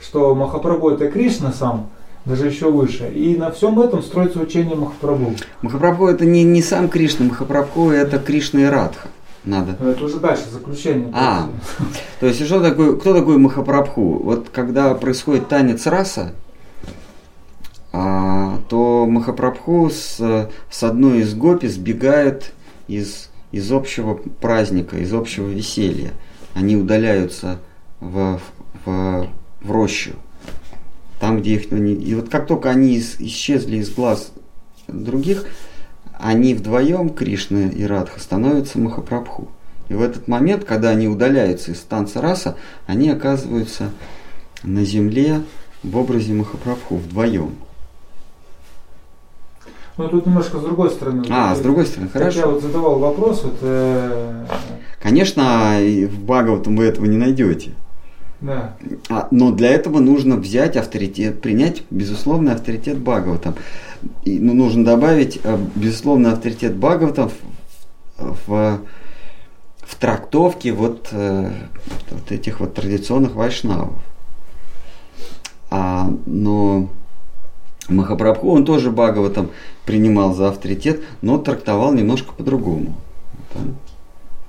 что Махапрабху это Кришна сам, даже еще выше. И на всем этом строится учение Махапрабху. Махапрабху это не, не сам Кришна, Махапрабху это Кришна и Радха. Надо. Но это уже дальше, заключение. А, то есть что такое, кто такой Махапрабху? Вот когда происходит танец раса, то Махапрабху с, с одной из гопи сбегает из, из общего праздника, из общего веселья. Они удаляются в, в, в рощу. Там, где их... И вот как только они исчезли из глаз других, они вдвоем, Кришна и Радха, становятся Махапрабху. И в этот момент, когда они удаляются из танца раса, они оказываются на земле в образе Махапрабху вдвоем. Ну тут немножко с другой стороны. А, с другой стороны, хорошо. Я вот задавал вопрос, вот. Э... Конечно, в Бхагаватам вы этого не найдете. Да. А, но для этого нужно взять авторитет, принять безусловный авторитет Бхагаватам. И, ну, нужно добавить э, безусловный авторитет Бхагаватам в, в, в трактовке вот, э, вот этих вот традиционных вайшнавов. А, но Махапрабху, он тоже Бхагаватам принимал за авторитет, но трактовал немножко по-другому.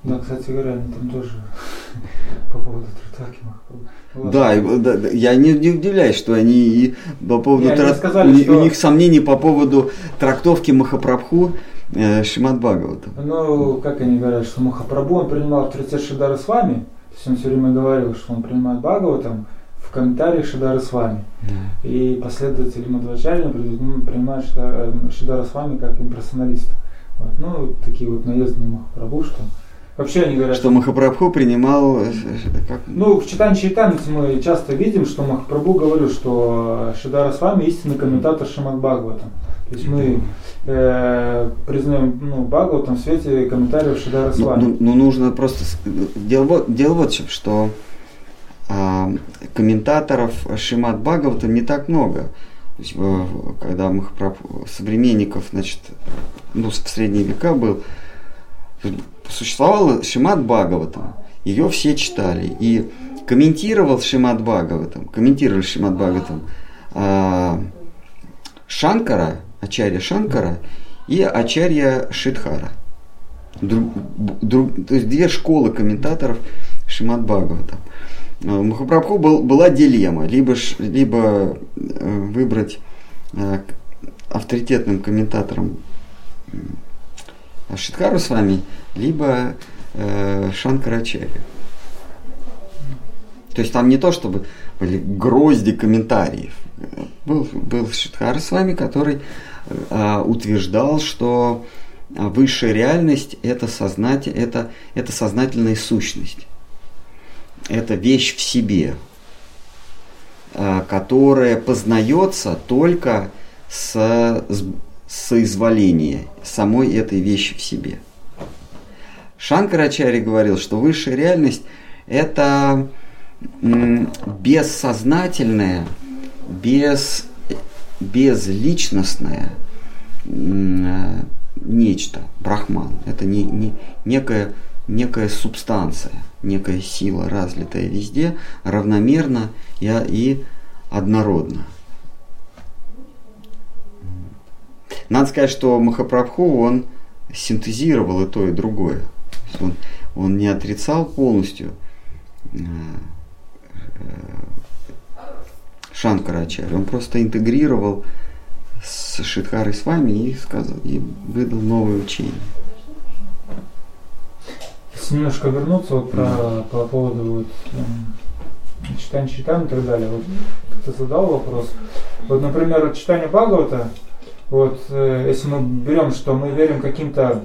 Да, кстати говоря, они там тоже по поводу трактовки Махапрабху. Да, да, я не, не удивляюсь, что они и по поводу не, трак... сказали, у, что... у них сомнений по поводу трактовки Махапрабху э, Шимат Бхагавата. Ну, как они говорят, что Махапрабху он принимал авторитет Шидары с вами, то есть он все время говорил, что он принимает Бхагаватам, комментариях Шидары с вами. Да. И последователи Мадвачарина принимают Шидара с вами как имперсоналиста. Вот. Ну, такие вот наездные Махапрабху, что Вообще они говорят, что Махапрабху принимал... Э, как? Ну, в читании Чайтанец мы часто видим, что Махапрабху говорил, что Шидара с вами истинный комментатор Шимат Бхагаватам. То есть мы э, признаем ну, Бхагаватам в свете комментариев Шидара с ну, вами. Ну, ну, нужно просто... Дело вот, дело вот что комментаторов Шимат Бхагавата не так много. То есть, когда Махапрабху, современников, значит, ну, в средние века был, существовала Шимат Бхагаватам, ее все читали. И комментировал Шимат Бхагаватам, комментировали Шимат Бхагаватам а, Шанкара, Ачарья Шанкара и Ачарья Шидхара. Друг, друг, то есть две школы комментаторов Шимат Бхагаватам. У Махапрабху был, была дилемма, либо, либо э, выбрать э, авторитетным комментатором Шиткару с вами, либо э, Шанкарачарю. То есть там не то, чтобы были грозди комментариев. Был, был Шидхар с вами, который э, утверждал, что высшая реальность это, сознать, это, это сознательная сущность. Это вещь в себе, э, которая познается только с, с соизволение самой этой вещи в себе. Шанкарачари говорил, что высшая реальность – это бессознательное, без, безличностное нечто, брахман. Это не, не, некая, некая субстанция, некая сила, разлитая везде, равномерно и, однородно. Надо сказать, что Махапрабху, он синтезировал и то, и другое. Он, он не отрицал полностью э, э, Шанкарачаря, он просто интегрировал с Шидхарой с вами и сказал, и выдал новое учение. Если немножко вернуться вот про, по поводу вот, эм, читания читания и так далее, вот ты задал вопрос. Вот, например, читание Бхагавата, вот э, если мы берем, что мы верим каким-то,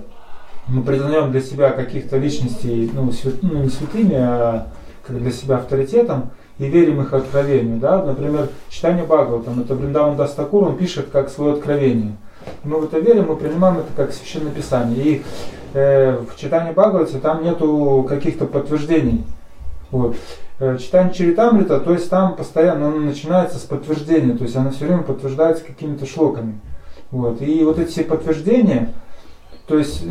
мы признаем для себя каких-то личностей, ну, свят, ну не святыми, а как для себя авторитетом, и верим их откровению. Да? Например, читание Бхагаватам, это Бриндаван Дастакур, он пишет как свое откровение. Мы в это верим, мы принимаем это как священное писание. И э, в читании Бхагавата там нету каких-то подтверждений. Вот. Э, читание Чаритамрита, то есть там постоянно оно начинается с подтверждения, то есть оно все время подтверждается какими-то шлоками. Вот. И вот эти все подтверждения, то есть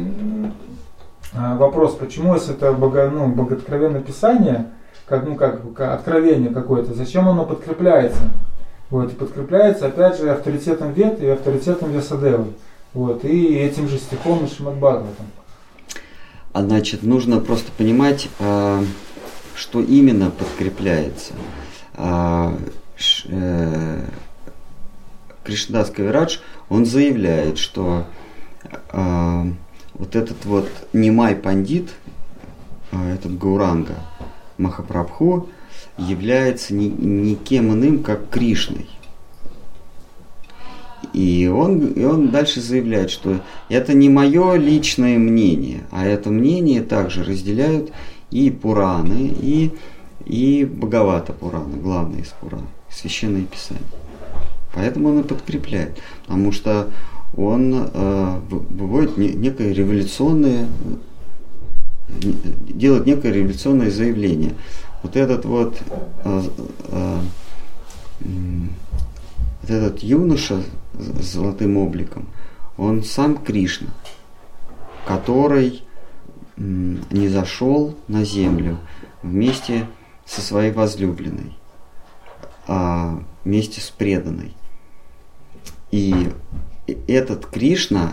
а, вопрос, почему если это бого, ну, богооткровенное писание, как, ну, как, откровение какое-то, зачем оно подкрепляется? Вот, и подкрепляется, опять же, авторитетом Вет и авторитетом Весадевы. Вот, и этим же стихом и Шимат Бхагаватом. А значит, нужно просто понимать, а, что именно подкрепляется. А, э, Кришнадас Кавирадж, он заявляет, что вот этот вот Нимай Пандит, этот Гауранга Махапрабху, является ни, никем иным, как Кришной. И он, и он дальше заявляет, что это не мое личное мнение, а это мнение также разделяют и Пураны, и, и Бхагавата Пураны, главное из Пурана, священное писание. Поэтому он и подкрепляет, потому что он э, выводит не, некое революционное, делает некое революционное заявление – вот этот вот, э, э, вот этот юноша с золотым обликом, он сам Кришна, который не зашел на землю вместе со своей возлюбленной, а вместе с преданной. И этот Кришна,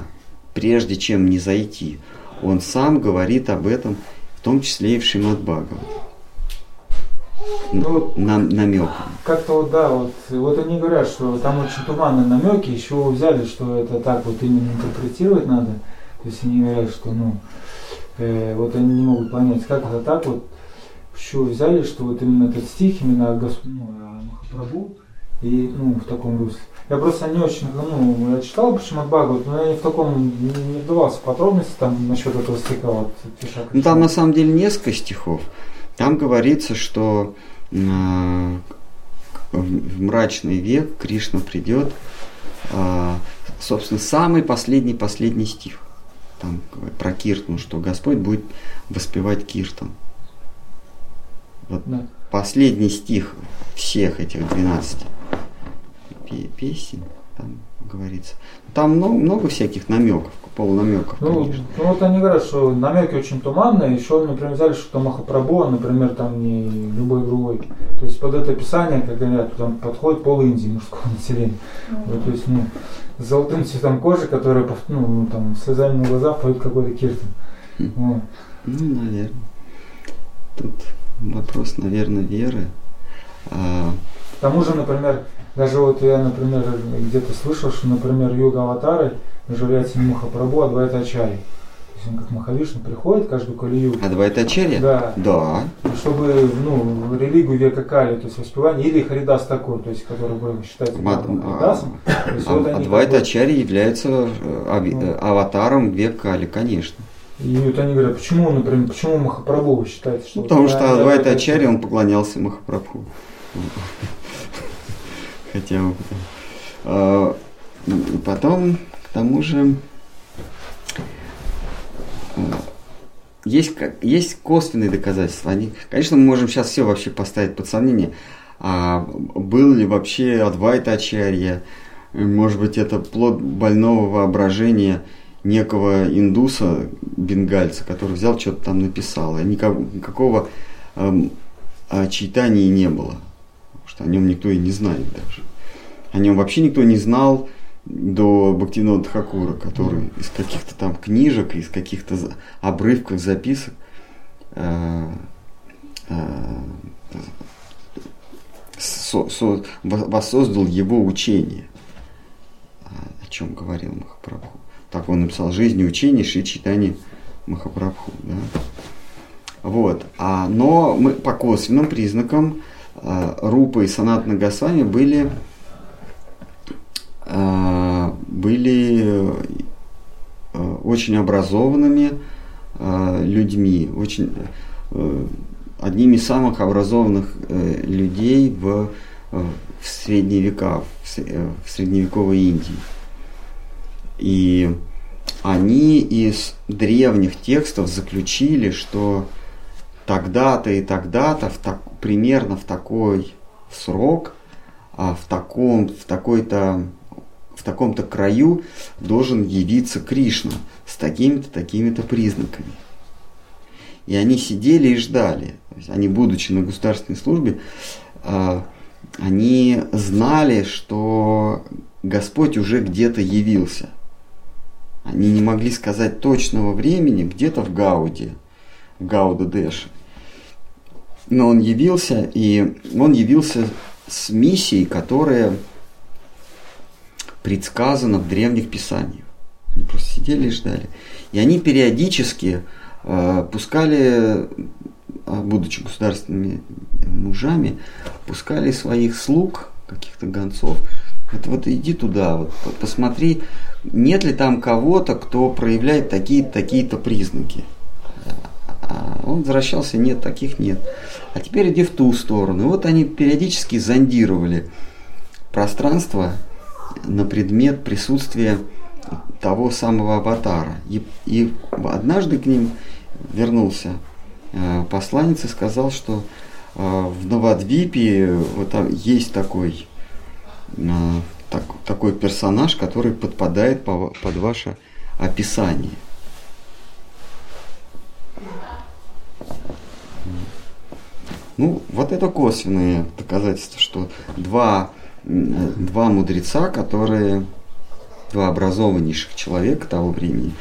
прежде чем не зайти, он сам говорит об этом, в том числе и в Шримад ну, на, намек. Как-то вот, да, вот, вот они говорят, что там очень туманные намеки, еще взяли, что это так вот именно интерпретировать надо. То есть они говорят, что, ну, э, вот они не могут понять, как это так вот, еще взяли, что вот именно этот стих, именно о, Госп... ну, о Махапрабху, и, ну, в таком русле. Я просто не очень, ну, я читал почему Бхагават, но я не в таком, не, не вдавался в подробности там насчет этого стиха. Вот, ну, там на самом деле несколько стихов. Там говорится, что э, в мрачный век Кришна придет, э, собственно, самый последний последний стих. Там про Киртну, что Господь будет воспевать Киртан. Вот да. последний стих всех этих 12 песен, там говорится. Там много, много всяких намеков полунамеков, ну, конечно. Ну вот они говорят, что намеки очень туманные, еще, например, взяли, что Махапрабху, а, например, там не любой другой. То есть под это описание, как говорят, там подходит пол Индии мужского населения. Mm-hmm. Вот, то есть, ну, с золотым цветом кожи, который, ну, там, слезами на глазах поет какой-то киртан. Mm-hmm. Вот. Ну, наверное. Тут вопрос, наверное, веры. А... Тому же, например, даже вот я, например, где-то слышал, что, например, юга аватары – является не Махапрабху, а Двайтачари. То есть он как Махавишну приходит каждую колею. А Двайтачари? Да. Да. Чтобы, ну, религию века Кали, то есть воспевание, или Харидас такой, то есть который был считается Мат, Харидасом. А, а, вот а Двайтачари как бы... является э, ну. Э, аватаром века Кали, конечно. И вот они говорят, почему, например, почему Махапрабху вы считаете, что... Ну, потому что Адвайта Ачари, он поклонялся Махапрабху. Хотя а, потом тому же э, есть, есть косвенные доказательства. Они, конечно, мы можем сейчас все вообще поставить под сомнение. А был ли вообще Адвайта Ачарья? Может быть, это плод больного воображения некого индуса, бенгальца, который взял, что-то там написал. И никак, никакого эм, читания не было. Что о нем никто и не знает даже. О нем вообще никто не знал до Бхактивинода Тхакура, который из каких-то там книжек, из каких-то обрывков записок э, э, со, со, воссоздал его учение, о чем говорил Махапрабху. Так он написал «Жизнь и учение Шри Читани Махапрабху». Да? Вот. А, но мы по косвенным признакам Рупа и Санатна Госвами были были очень образованными людьми, очень одними из самых образованных людей в, в средние века, в средневековой Индии. И они из древних текстов заключили, что тогда-то и тогда-то, в так, примерно в такой срок, а в, таком, в, такой-то, в таком-то краю должен явиться Кришна с такими-то, такими-то признаками. И они сидели и ждали. Они, будучи на государственной службе, а, они знали, что Господь уже где-то явился – они не могли сказать точного времени, где-то в Гауде, Гауда Дэше. Но он явился, и он явился с миссией, которая предсказана в древних писаниях. Они просто сидели и ждали. И они периодически э, пускали, а, будучи государственными мужами, пускали своих слуг, каких-то гонцов, вот, вот иди туда, вот, посмотри, нет ли там кого-то, кто проявляет такие-то такие признаки. А он возвращался, нет, таких нет. А теперь иди в ту сторону. И вот они периодически зондировали пространство на предмет присутствия того самого аватара. И, и однажды к ним вернулся э, посланец и сказал, что э, в Новодвипе вот там есть такой э, так, такой персонаж, который подпадает по, под ваше описание. Ну, вот это косвенные доказательства, что два, два мудреца, которые, два образованнейших человека того времени,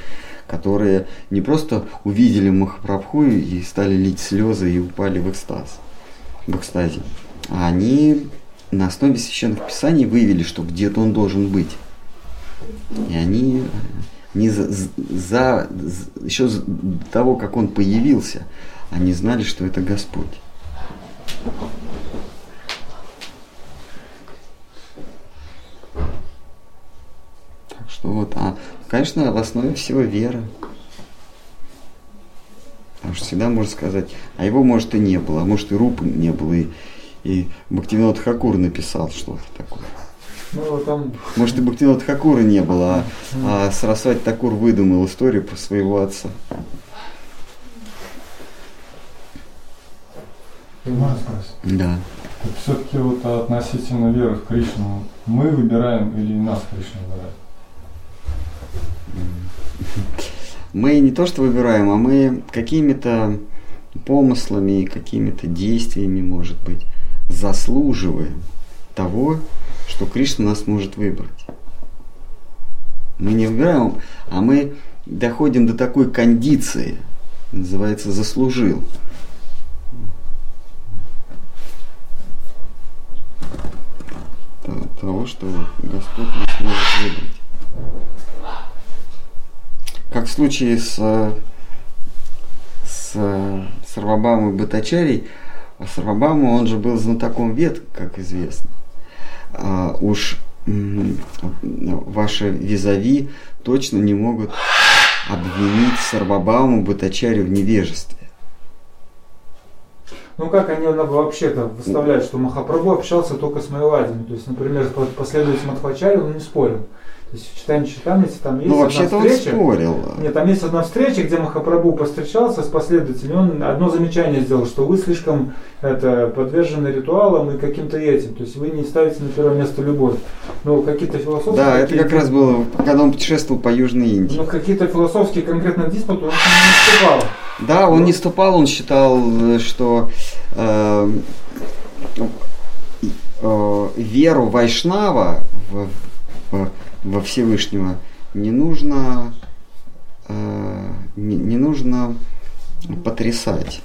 которые не просто увидели Махапрабху и стали лить слезы и упали в экстаз, в экстазе, а они на основе священных писаний выявили, что где-то он должен быть. И они не за, за, за еще до того, как он появился, они знали, что это Господь. Так что вот, а, конечно, в основе всего вера. Потому что всегда можно сказать, а его может и не было, а может и рупы не было, и и Бхактивинод Хакур написал что-то такое. Ну, там... Может, и Бхактивинод Хакура не было, а, а Сарасвати Такур выдумал историю про своего отца. Да. Все-таки вот относительно веры в Кришну, мы выбираем или нас Кришна выбирает? Мы не то что выбираем, а мы какими-то помыслами, какими-то действиями, может быть, заслуживаем того, что Кришна нас может выбрать. Мы не выбираем, а мы доходим до такой кондиции, называется заслужил. Того, что Господь нас может выбрать. Как в случае с, с Сарвабамой Батачарей, а Сарвабама, он же был знатоком вет, как известно. А уж ваши визави точно не могут обвинить Сарвабаму Батачарю в невежестве. Ну как они вообще-то выставляют, что Махапрабху общался только с Майвадием. То есть, например, последователь Мадхвачари он не спорил. То есть в читании читамнице там есть ну, одна встреча. Он спорил. Нет, там есть одна встреча, где Махапрабху постречался с последователями. Он одно замечание сделал, что вы слишком это, подвержены ритуалам и каким-то этим. То есть вы не ставите на первое место любовь. Ну, какие-то философские... Да, это как раз было, когда он путешествовал по Южной Индии. Ну, какие-то философские конкретно диспуты он не вступал. Да, он не вступал, он считал, что э, э, веру Вайшнава в, в во Всевышнего, не нужно, э, не, не нужно потрясать.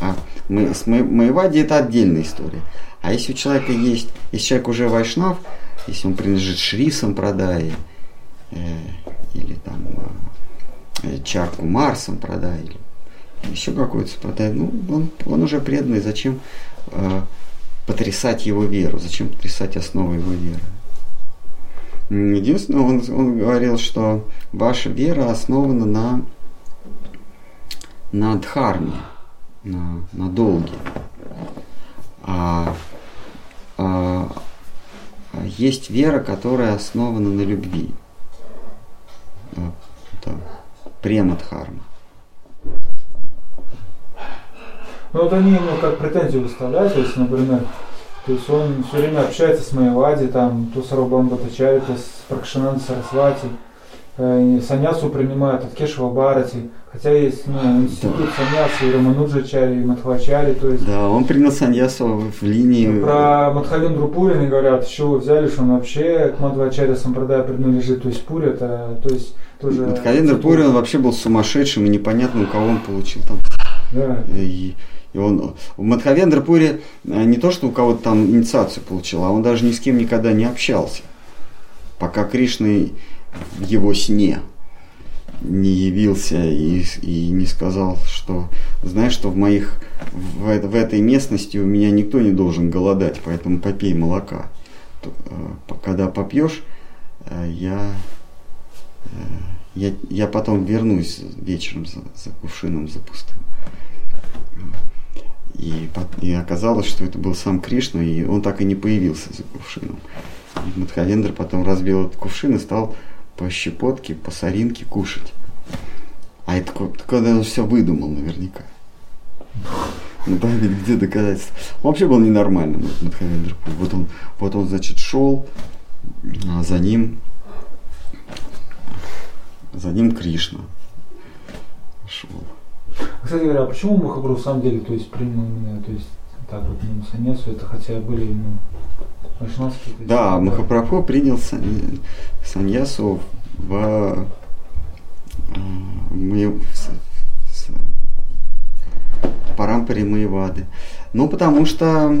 А мы, с Маевади это отдельная история. А если у человека есть, если человек уже вайшнав, если он принадлежит Шри Сампрадай, э, или там э, чарку Марсом продай, или еще какой-то продай, ну, он, он уже преданный, зачем э, потрясать его веру, зачем потрясать основу его веры. Единственное, он, он говорил, что ваша вера основана на, на дхарме, на, на долге. А, а, есть вера, которая основана на любви. Это премадхарма. Ну вот они ему как претензию выставляют, то есть, например, то есть он все время общается с Майавади, там, то с Арубам Батачари, то с Пракшанан Сарасвати, э, саньясу принимают от Кешева Барати, хотя есть ну, институт да. саньяса и Рамануджачари, и Мадхвачари, то есть... Да, он принял саньясу в линии... Про Мадхавендру Пурина говорят, с чего взяли, что он вообще к Мадхвачари Сампрадай принадлежит, то есть Пури это, то есть тоже... Мадхавендра Пури, он вообще был сумасшедшим, и непонятно, у кого он получил там... Да. И и он в Мадхавендрапуре э, не то, что у кого-то там инициацию получил, а он даже ни с кем никогда не общался. Пока Кришна в его сне не явился и, и не сказал, что знаешь, что в моих в, в этой местности у меня никто не должен голодать, поэтому попей молока. Э, когда попьешь, э, я, я, я потом вернусь вечером за, за кувшином, за пустым. И, и оказалось, что это был сам Кришна, и он так и не появился за кувшином. И потом разбил этот кувшин и стал по щепотке, по соринке кушать. А это когда он все выдумал наверняка. Ну да, где доказательства. Он вообще был ненормальным, Мадхавендра. Вот он, вот он, значит, шел, а за ним, за ним Кришна шел. Кстати говоря, а почему Махапрабху в самом деле то есть, принял именно то есть, так вот, ну, саньясу, это хотя были ну, вайшнавские? Да, есть, Махапрабху принял саньясу в, э, в, в Парампаре Маевады. Ну, потому что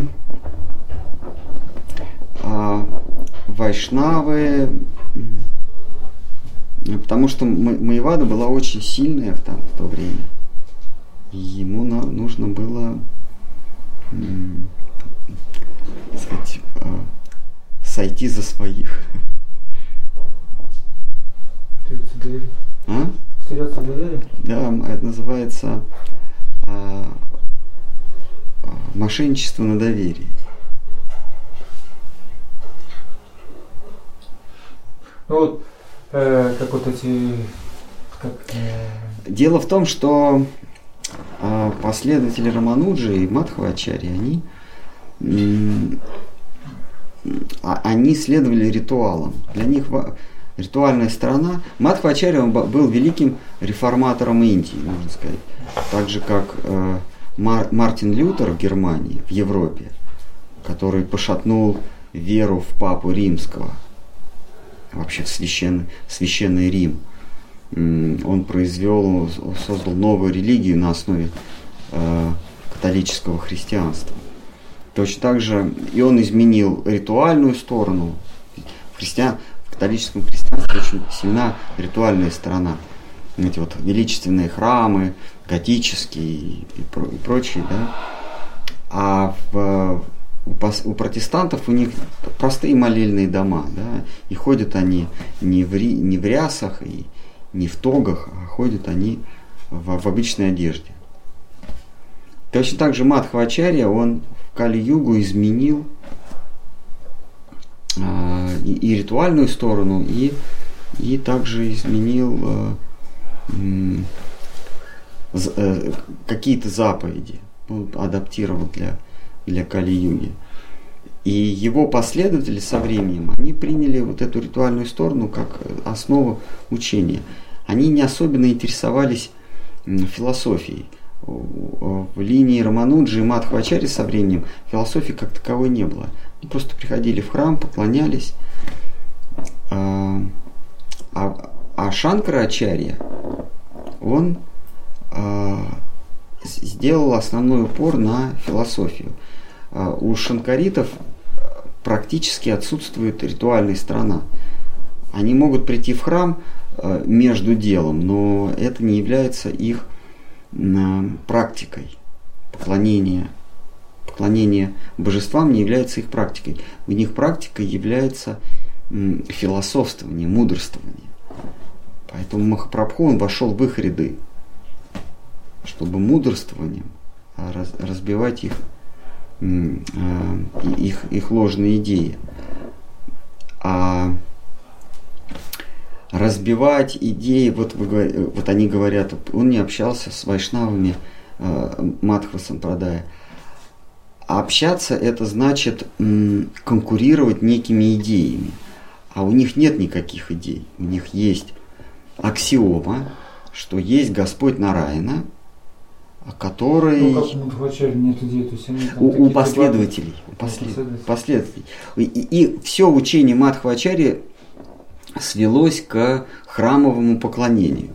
а, вайшнавы, потому что Маевада была очень сильная в, там, в то время ему на, нужно было сказать, э, сойти за своих. А? Теряться доверие? Да, это называется а, мошенничество на доверии. Ну вот, э, как вот эти... Как, э... Дело в том, что а последователи Рамануджи и Мадхвачари, они, а, они следовали ритуалам. Для них ритуальная сторона. Мадхвачари он был великим реформатором Индии, можно сказать. Так же, как э, Мар, Мартин Лютер в Германии, в Европе, который пошатнул веру в папу римского, вообще в священный, священный Рим – он произвел, создал новую религию на основе э, католического христианства. Точно так же и он изменил ритуальную сторону. В, христиан, в католическом христианстве очень сильна ритуальная сторона. Эти вот величественные храмы, готические и, про, и прочие, да. А в, у, у протестантов у них простые молельные дома, да, и ходят они не в, не в рясах, и, не в тогах, а ходят они в, в обычной одежде. Точно так же Мадхвачарья, он в Кали-югу изменил э, и, и ритуальную сторону, и, и также изменил э, э, какие-то заповеди, ну, адаптировал для, для Кали-юги. И его последователи со временем, они приняли вот эту ритуальную сторону как основу учения. Они не особенно интересовались философией. В линии Рамануджи и Мадхвачари со временем философии как таковой не было. Они просто приходили в храм, поклонялись. А, а, а Шанкара Ачарья, он а, сделал основной упор на философию. А, у шанкаритов практически отсутствует ритуальная сторона. Они могут прийти в храм э, между делом, но это не является их практикой. Поклонение, поклонение божествам не является их практикой. У них практикой является философствование, мудрствование. Поэтому Махапрабху, он вошел в их ряды, чтобы мудрствованием а, разбивать их, их, их ложные идеи. А разбивать идеи, вот, вы, вот они говорят, он не общался с вайшнавами э, Мадхва Сампрадая. А общаться это значит конкурировать некими идеями. А у них нет никаких идей. У них есть аксиома, что есть Господь Нараина, который... Ну, как у Мадхвачари нет идей, то есть они там у, у последователей. У послед... последователей. И, и все учение Мадхвачари свелось к храмовому поклонению.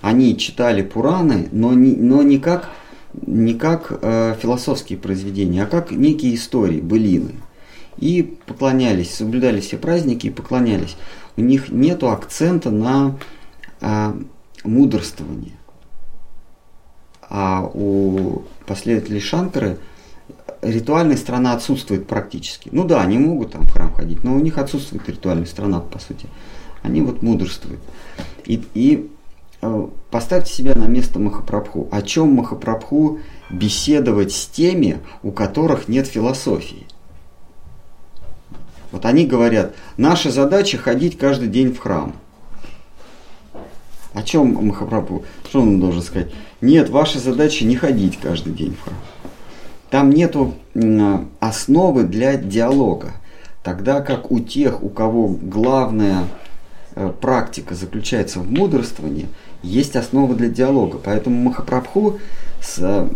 Они читали Пураны, но не, но не как, не как э, философские произведения, а как некие истории, былины. И поклонялись, соблюдали все праздники и поклонялись. У них нет акцента на э, мудрствование. А у последователей Шанкары – ритуальная страна отсутствует практически. Ну да, они могут там в храм ходить, но у них отсутствует ритуальная страна, по сути. Они вот мудрствуют. И, и э, поставьте себя на место Махапрабху. О чем Махапрабху беседовать с теми, у которых нет философии? Вот они говорят, наша задача ходить каждый день в храм. О чем Махапрабху? Что он должен сказать? Нет, ваша задача не ходить каждый день в храм. Там нету основы для диалога. Тогда как у тех, у кого главная э, практика заключается в мудрствовании, есть основа для диалога. Поэтому Махапрабху с э,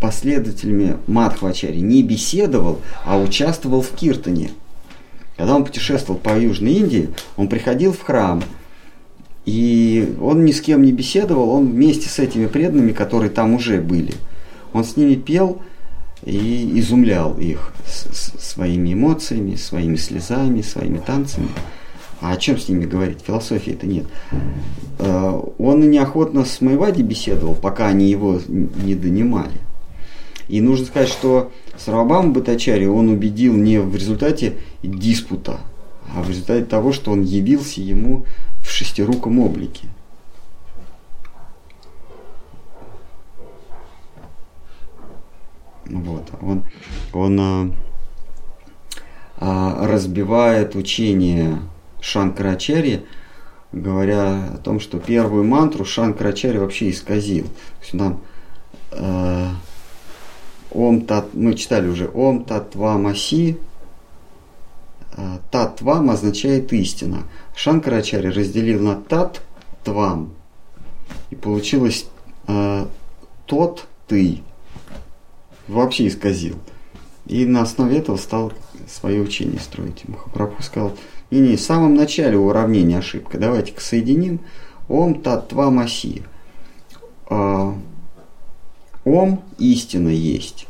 последователями Мадхвачари не беседовал, а участвовал в киртане. Когда он путешествовал по Южной Индии, он приходил в храм, и он ни с кем не беседовал, он вместе с этими преданными, которые там уже были, он с ними пел – и изумлял их своими эмоциями, своими слезами, своими танцами. А о чем с ними говорить? Философии это нет. Э, он неохотно с Майвади беседовал, пока они его не донимали. И нужно сказать, что Сарабам Батачари он убедил не в результате диспута, а в результате того, что он явился ему в шестируком облике. Вот. Он, он а, а, разбивает учение Шанкарачари, говоря о том, что первую мантру Шанкарачари вообще исказил. То есть нам э, Ом тат, мы читали уже Ом Татвам Аси, э, Татвам означает истина. Шанкарачари разделил на Тат Твам. И получилось э, тот ты вообще исказил. И на основе этого стал свое учение строить. Махапрабху сказал, не, не, в самом начале уравнения ошибка, давайте-ка соединим Ом Татва Маси. А, ом истина есть.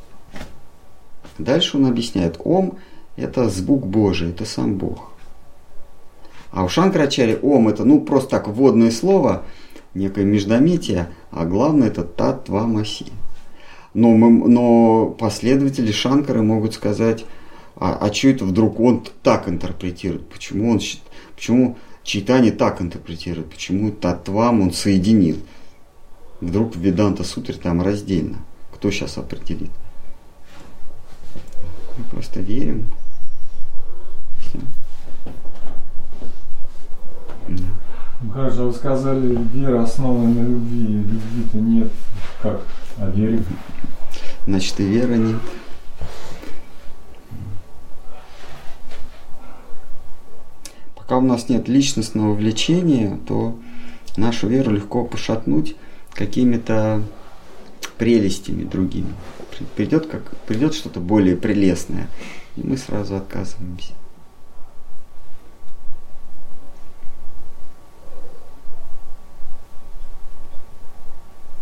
Дальше он объясняет, Ом это звук Божий, это сам Бог. А у Шанкрачари Ом это ну просто так вводное слово, некое междометие, а главное это Татва Маси. Но, мы, но последователи Шанкары могут сказать, а, а что это вдруг он так интерпретирует? Почему он почему Читание так интерпретирует? Почему Татвам он соединил? Вдруг Веданта Сутре там раздельно. Кто сейчас определит? Мы просто верим. Все. Да. Махарадж, вы сказали, вера основана на любви. Любви-то нет. Как? А вере? Значит, и вера нет. Пока у нас нет личностного влечения, то нашу веру легко пошатнуть какими-то прелестями другими. Придет, как, придет что-то более прелестное, и мы сразу отказываемся.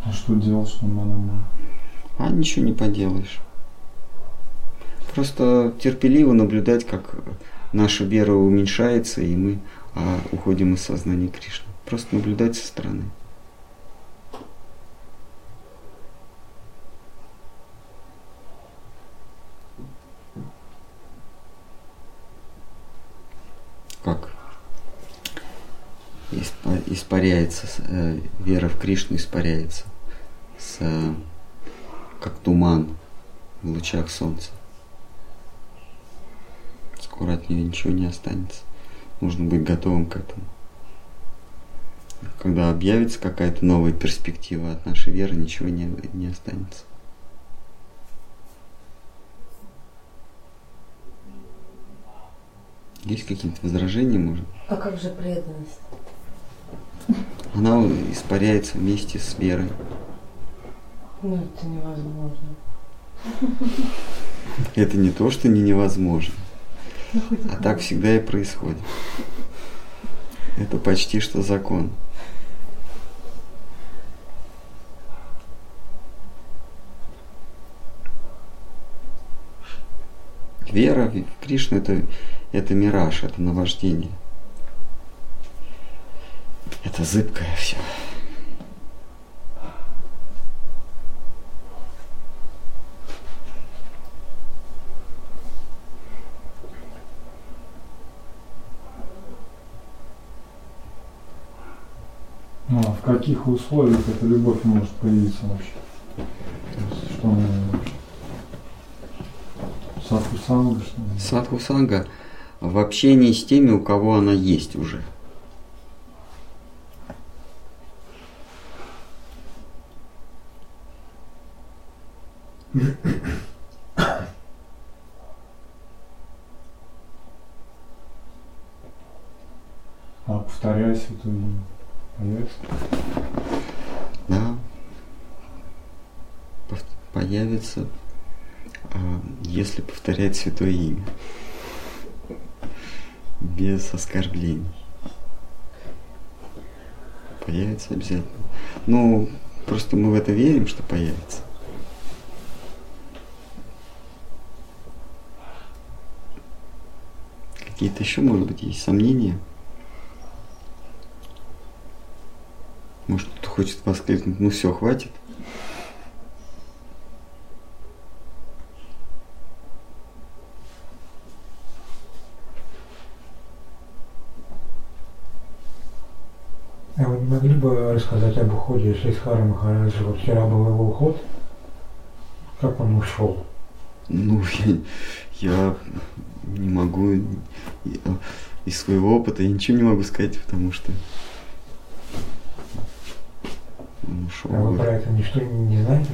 А что делать, что мы А ничего не поделаешь. Просто терпеливо наблюдать, как наша вера уменьшается, и мы а, уходим из сознания Кришны. Просто наблюдать со стороны. как испа- испаряется, э, вера в Кришну испаряется, с, э, как туман в лучах солнца. Скоро от нее ничего не останется. Нужно быть готовым к этому. Когда объявится какая-то новая перспектива от нашей веры, ничего не, не останется. Есть какие-то возражения, может? А как же преданность? Она испаряется вместе с верой. Ну, это невозможно. Это не то, что не невозможно, Ну, а так всегда и происходит. Это почти что закон. Вера в Кришну это, это мираж, это наваждение. Это зыбкое все. А в каких условиях эта любовь может появиться вообще? То есть, что она Садху санга, что ли? Садху санга в общении с теми, у кого она есть уже. А повторяя святое имя. Появится? Да. Пов- Появится, а, если повторять святое имя. Без оскорблений. Появится обязательно. Ну, просто мы в это верим, что появится. Какие-то еще, может быть, есть сомнения? Может, кто-то хочет воскликнуть, ну все, хватит. А вы не могли бы рассказать уходе Шридхара Махараджа? Вот вчера был его уход. Как он ушел? Ну, я, я не могу и- из своего опыта я ничего не могу сказать, потому что он ушел. А вы про это ничто не, знаете?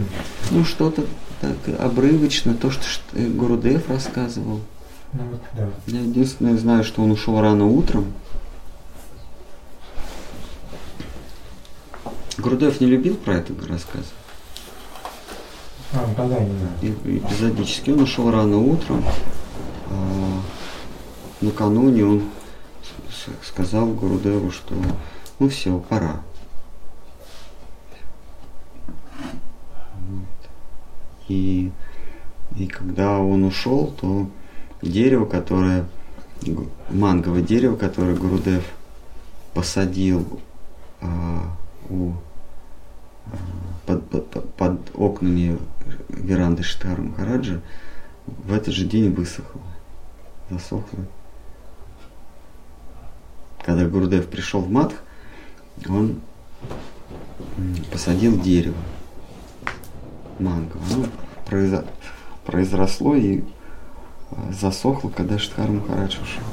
Ну, что-то так обрывочно, то, что э, Гурудев рассказывал. Ну вот, да. Я единственное знаю, что он ушел рано утром. Гурудев не любил про это рассказывать. А, знаю. И- эпизодически. Он ушел рано утром. а, накануне он сказал Гурудеву, что ну все, пора. Вот. И, и когда он ушел, то дерево, которое манговое дерево, которое Гурудев посадил а, у под, под- под- окнами веранды Штара Махараджа в этот же день высохло, засохло. Когда Гурдев пришел в Матх, он посадил дерево манго. Оно произросло и а, засохло, когда Штхар Махарадж ушел.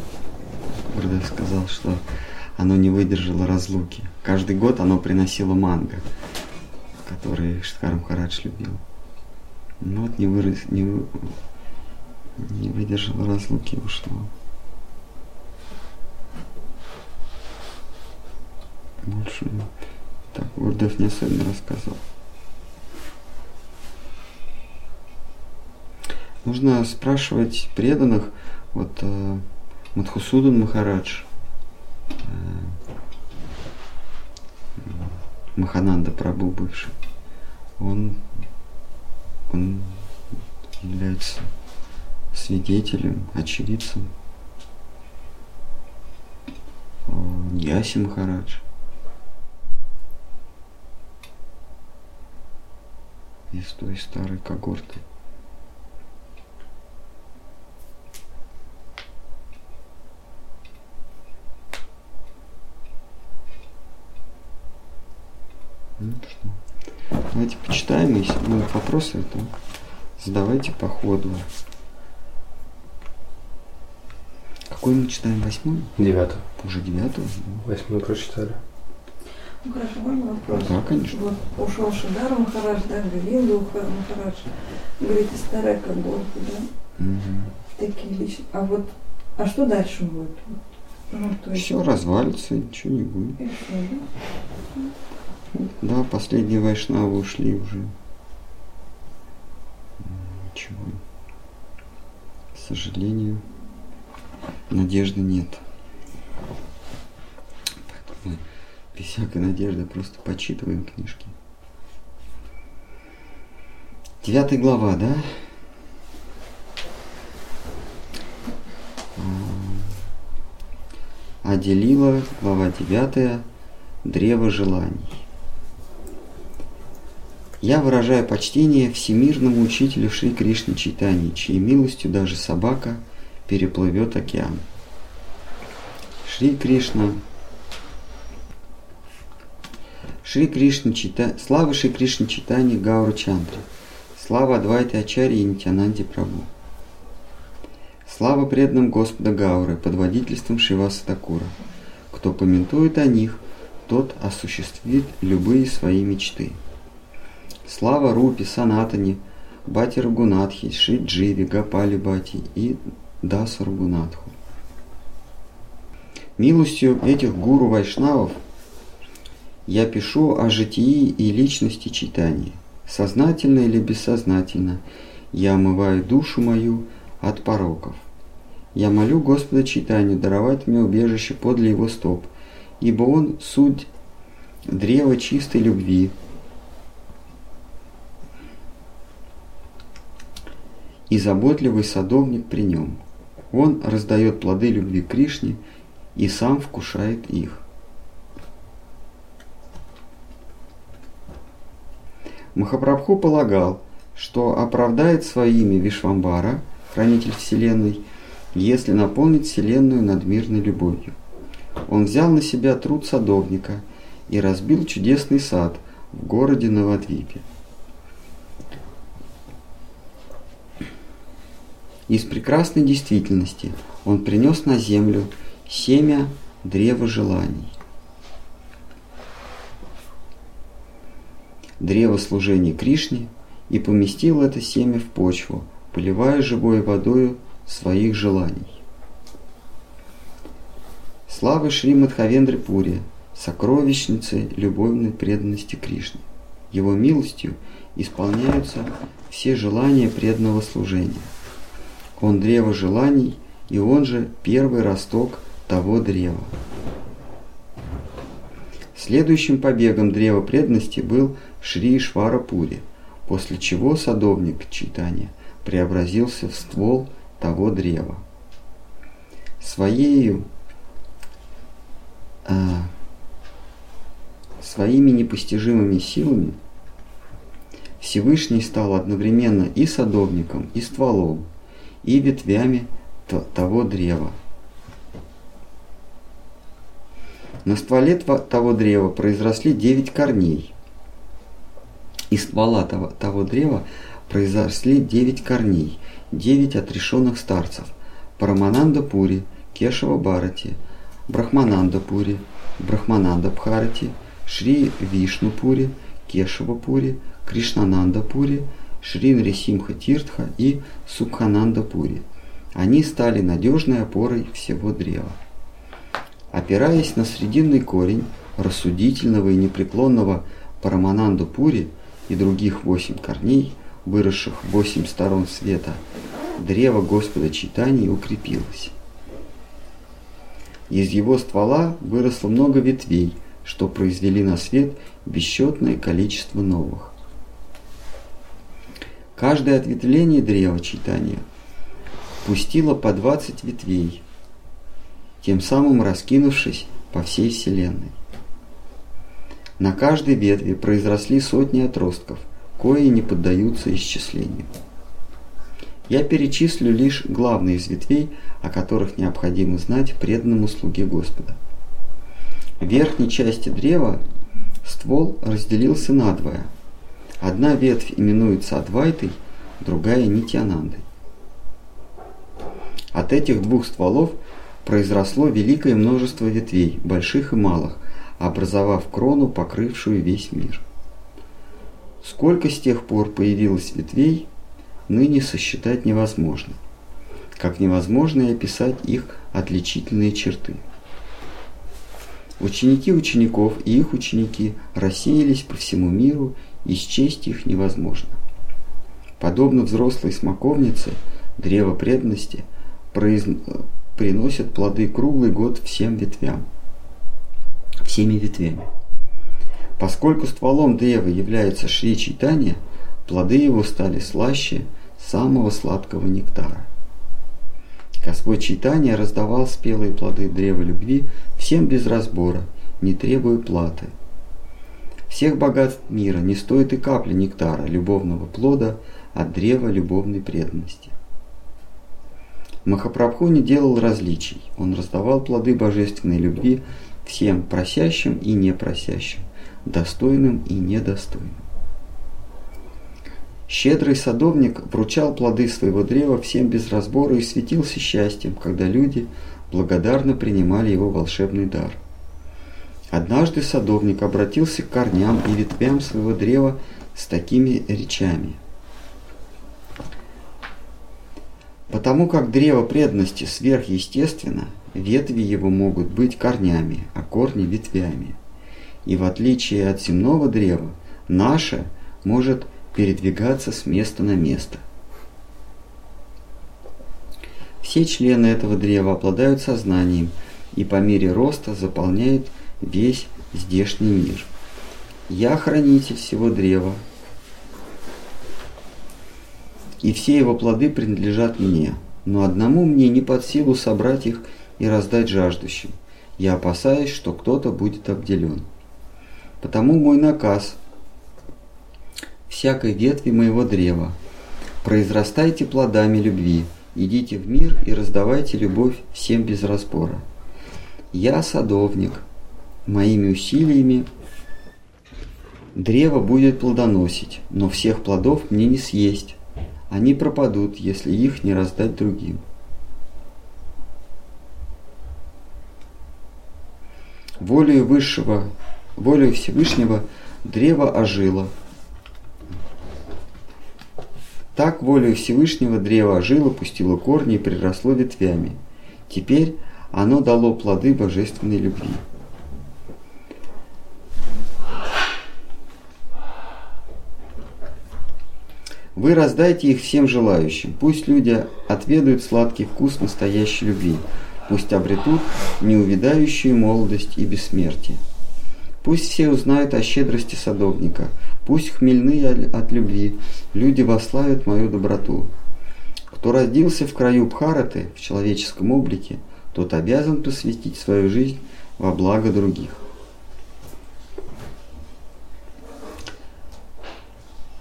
Гурдев сказал, что оно не выдержало разлуки. Каждый год оно приносило манго, который Штхар Махарадж любил. Ну вот не, вырос, не, не выдержала разлуки и ушло. Больше так Гурдев не особенно рассказывал. Нужно спрашивать преданных, вот э, Мадхусудан Махарадж, э, Махананда Прабу бывший, он, он является свидетелем, очевидцем. Яси Махарадж. Из той старой когорты. Ну что? Давайте почитаем, если будут вопросы, то задавайте по ходу. Какой мы читаем? Восьмой? Девятый. Уже девятого? Восьмой прочитали. Ну хорошо, можно вопрос? Да, конечно. Вот ушел Шидар Махарадж, да, Галинда Махарадж, говорит, из Тарека Горку, да, Мгм. такие личности. А вот, а что дальше будет? Ну, то есть, Все развалится, ничего не будет. и всё, да? Да, последние вайшнавы ушли уже. Ничего. К сожалению, надежды нет. Поэтому мы без всякой надежды просто почитываем книжки. Девятая глава, да? А Делила, глава девятая, древо желаний. Я выражаю почтение всемирному учителю Шри Кришны Чайтани, чьей милостью даже собака переплывет океан. Шри Кришна Шри Кришна Чита... Слава Шри Кришна Читани Гауру Чандре. Слава Адвайте Ачаре и Нитянанде Прабу. Слава преданным Господа Гауры под водительством Шиваса Такура. Кто комментует о них, тот осуществит любые свои мечты. Слава Рупи, Санатани, Бати Рагунатхи, Шри Дживи, Гапали Бати и Дасу Рагунатху. Милостью этих гуру вайшнавов я пишу о житии и личности читания. Сознательно или бессознательно я омываю душу мою от пороков. Я молю Господа читанию даровать мне убежище подле его стоп, ибо он суть древа чистой любви, и заботливый садовник при нем. Он раздает плоды любви Кришне и сам вкушает их. Махапрабху полагал, что оправдает свое имя Вишвамбара, хранитель Вселенной, если наполнит Вселенную надмирной любовью. Он взял на себя труд садовника и разбил чудесный сад в городе Навадвипе. Из прекрасной действительности он принес на землю семя древа желаний. Древо служения Кришне и поместил это семя в почву, поливая живой водою своих желаний. Слава Шри Мадхавендры Пури, сокровищницы любовной преданности Кришне. Его милостью исполняются все желания преданного служения. Он древо желаний, и он же первый росток того древа. Следующим побегом древа преданности был Шри Шварапури, после чего садовник читания преобразился в ствол того древа. Своею, э, своими непостижимыми силами Всевышний стал одновременно и садовником, и стволом, и ветвями того древа. На стволе того древа произросли девять корней. Из ствола того, того древа произросли девять корней, девять отрешенных старцев. Парамананда Пури, Кешава Барати, Брахмананда Пури, Брахмананда Бхарати, Шри Вишну Пури, Кешава Пури, Кришнананда Пури, Шри Нрисимха Тиртха и Субхананда Пури. Они стали надежной опорой всего древа. Опираясь на срединный корень рассудительного и непреклонного Парамананду Пури и других восемь корней, выросших в восемь сторон света, древо Господа Читания укрепилось. Из его ствола выросло много ветвей, что произвели на свет бесчетное количество новых. Каждое ответвление древа читания пустило по 20 ветвей, тем самым раскинувшись по всей Вселенной. На каждой ветви произросли сотни отростков, кои не поддаются исчислению. Я перечислю лишь главные из ветвей, о которых необходимо знать преданному слуге Господа. В верхней части древа ствол разделился надвое. Одна ветвь именуется Адвайтой, другая Нитянандой. От этих двух стволов произросло великое множество ветвей, больших и малых, образовав крону, покрывшую весь мир. Сколько с тех пор появилось ветвей, ныне сосчитать невозможно, как невозможно и описать их отличительные черты. Ученики учеников и их ученики рассеялись по всему миру, и счесть их невозможно. Подобно взрослой смоковнице, древо преданности произ... приносит плоды круглый год всем ветвям, всеми ветвями. Поскольку стволом древа является Шри Чайтанья, плоды его стали слаще самого сладкого нектара. Господь Чайтанья раздавал спелые плоды древа любви всем без разбора, не требуя платы. Всех богатств мира не стоит и капли нектара, любовного плода от древа любовной преданности. Махапрабху не делал различий, он раздавал плоды божественной любви всем просящим и непросящим, достойным и недостойным. Щедрый садовник вручал плоды своего древа всем без разбора и светился счастьем, когда люди благодарно принимали его волшебный дар. Однажды садовник обратился к корням и ветвям своего древа с такими речами. Потому как древо преданности сверхъестественно, ветви его могут быть корнями, а корни ветвями. И в отличие от земного древа, наше может передвигаться с места на место. Все члены этого древа обладают сознанием и по мере роста заполняют весь здешний мир. Я хранитель всего древа, и все его плоды принадлежат мне, но одному мне не под силу собрать их и раздать жаждущим. Я опасаюсь, что кто-то будет обделен. Потому мой наказ всякой ветви моего древа. Произрастайте плодами любви, идите в мир и раздавайте любовь всем без разбора. Я садовник, моими усилиями древо будет плодоносить, но всех плодов мне не съесть. Они пропадут, если их не раздать другим. Волею высшего, волею Всевышнего древо ожило – так волею Всевышнего древо ожило, пустило корни и приросло ветвями. Теперь оно дало плоды божественной любви. Вы раздайте их всем желающим. Пусть люди отведают сладкий вкус настоящей любви. Пусть обретут неувидающую молодость и бессмертие. Пусть все узнают о щедрости садовника. Пусть хмельные от любви люди вославят мою доброту. Кто родился в краю Бхараты в человеческом облике, тот обязан посвятить свою жизнь во благо других.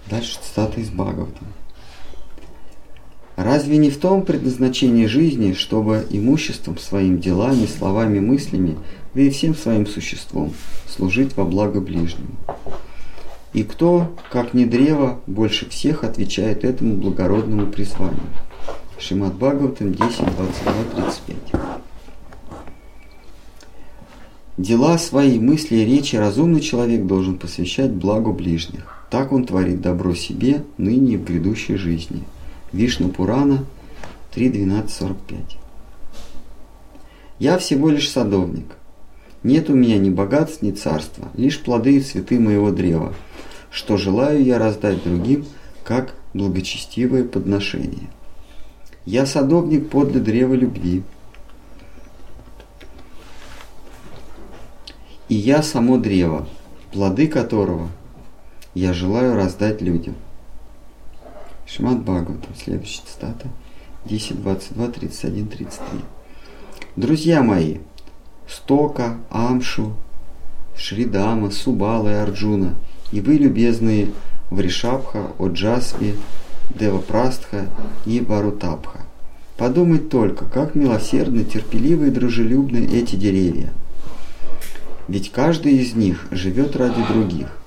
Дальше цитата из Бхагавата. Разве не в том предназначение жизни, чтобы имуществом своим, делами, словами, мыслями, да и всем своим существом служить во благо ближнему? И кто, как не древо, больше всех отвечает этому благородному призванию? Шимат Бхагаватам 10, 22, 35. Дела свои, мысли и речи разумный человек должен посвящать благу ближних. Так он творит добро себе, ныне и в грядущей жизни. Вишну Пурана 3.12.45 Я всего лишь садовник. Нет у меня ни богатств, ни царства, лишь плоды и цветы моего древа, что желаю я раздать другим, как благочестивое подношение. Я садовник подле древа любви, и я само древо, плоды которого я желаю раздать людям. Шимат Бхагаватам, следующая цитата, 10, 22, 31, 33. Друзья мои, Стока, Амшу, Шридама, Субала и Арджуна, и вы, любезные Вришабха, Оджасви, Девапрастха и Барутабха. Подумать только, как милосердны, терпеливы и дружелюбны эти деревья. ведь каждый из них живет ради других.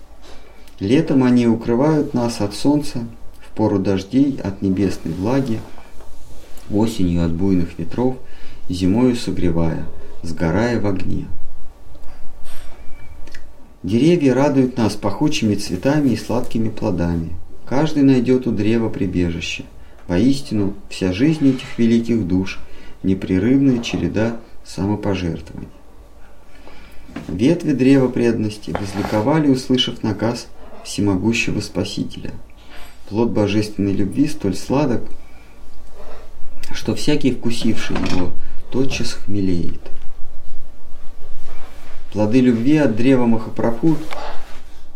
Летом они укрывают нас от солнца, в пору дождей от небесной влаги, осенью от буйных ветров, зимою согревая, сгорая в огне. Деревья радуют нас пахучими цветами и сладкими плодами. Каждый найдет у древа прибежище. Воистину, вся жизнь этих великих душ – непрерывная череда самопожертвований. Ветви древа преданности возликовали, услышав наказ всемогущего Спасителя. Плод божественной любви столь сладок, что всякий, вкусивший его, тотчас хмелеет. Плоды любви от древа Махапрабху,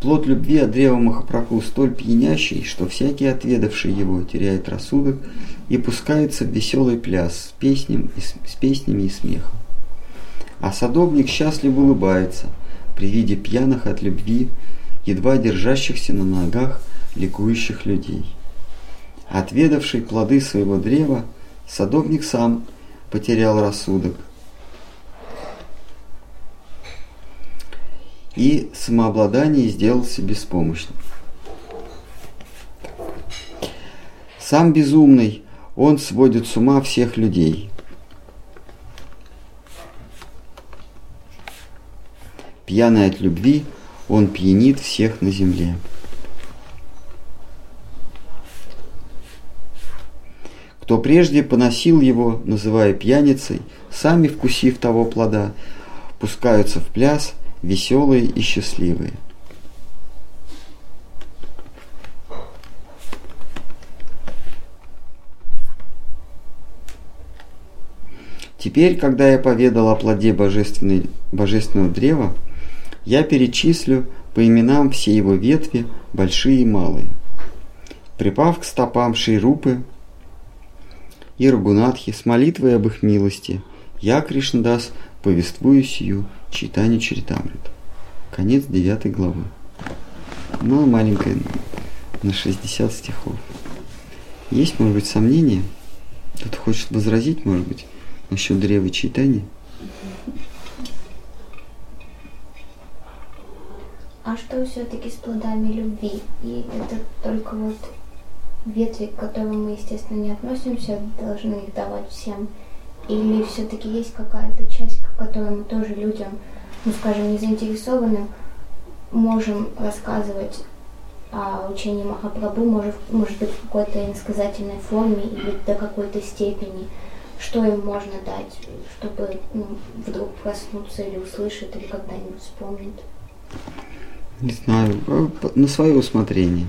плод любви от древа Махапрабху столь пьянящий, что всякий, отведавший его, теряет рассудок и пускается в веселый пляс с, песням и, с песнями и смехом. А садовник счастлив улыбается при виде пьяных от любви, едва держащихся на ногах ликующих людей. Отведавший плоды своего древа, садовник сам потерял рассудок и самообладание сделался беспомощным. Сам безумный, он сводит с ума всех людей. Пьяный от любви, он пьянит всех на земле. Кто прежде поносил его, называя пьяницей, сами вкусив того плода, пускаются в пляс, веселые и счастливые. Теперь, когда я поведал о плоде божественного древа, я перечислю по именам все его ветви, большие и малые. Припав к стопам Шейрупы и Рагунатхи с молитвой об их милости, я, Кришнадас, повествую сию читание Чаритамрита. Конец 9 главы. Ну, маленькая, на 60 стихов. Есть, может быть, сомнения? Кто-то хочет возразить, может быть, насчет древа читания? А что все-таки с плодами любви? И это только вот ветви, к которым мы, естественно, не относимся, должны их давать всем? Или все-таки есть какая-то часть, к которой мы тоже людям, ну скажем, не заинтересованным, можем рассказывать о учении Махапрабху, может, может быть, в какой-то иносказательной форме или до какой-то степени, что им можно дать, чтобы ну, вдруг проснуться или услышать, или когда-нибудь вспомнить? Не знаю, э, на свое усмотрение.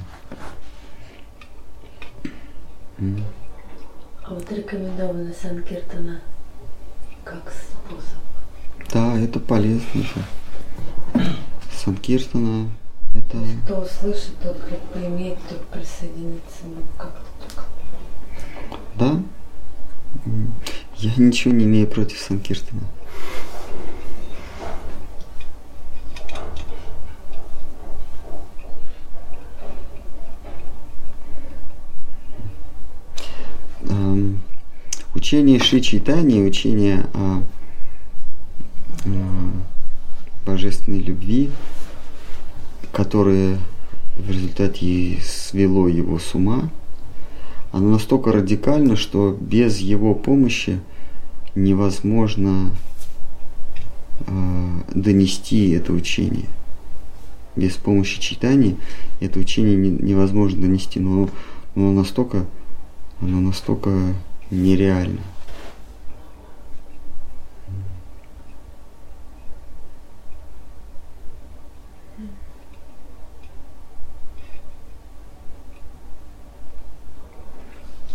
А вот рекомендована Санкиртана как способ. Да, это полезно же. Санкиртана это... Кто слышит, тот как поимеет, тот присоединится. Ну, как-то Да? Я ничего не имею против Санкиртана. Учение Шри Чайтани, учение о, о божественной любви, которое в результате свело его с ума, оно настолько радикально, что без его помощи невозможно э, донести это учение. Без помощи читания это учение не, невозможно донести, но, но настолько, оно настолько нереально.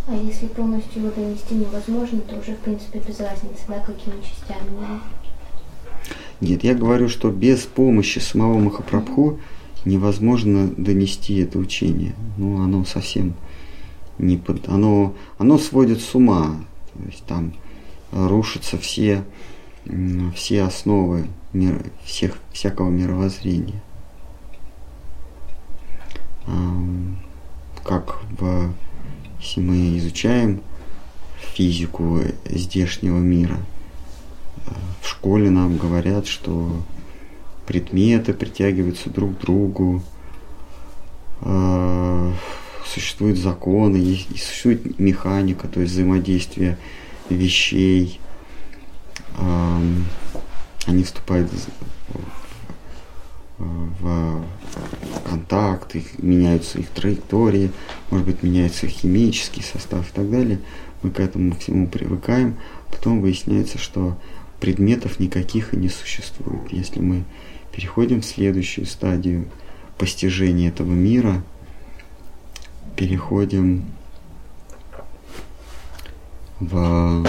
А если полностью его донести невозможно, то уже в принципе без разницы, да, какими частями? Нет, я говорю, что без помощи самого Махапрабху невозможно донести это учение. Ну, оно совсем не оно, оно сводит с ума. То есть там рушатся все, все основы мира, всех, всякого мировоззрения. Как в, если мы изучаем физику здешнего мира, в школе нам говорят, что предметы притягиваются друг к другу, э, существуют законы, есть, существует механика, то есть взаимодействие вещей. Э, они вступают в контакт, их, меняются их траектории, может быть, меняется их химический состав и так далее. Мы к этому всему привыкаем. Потом выясняется, что предметов никаких и не существует. Если мы переходим в следующую стадию постижения этого мира, переходим в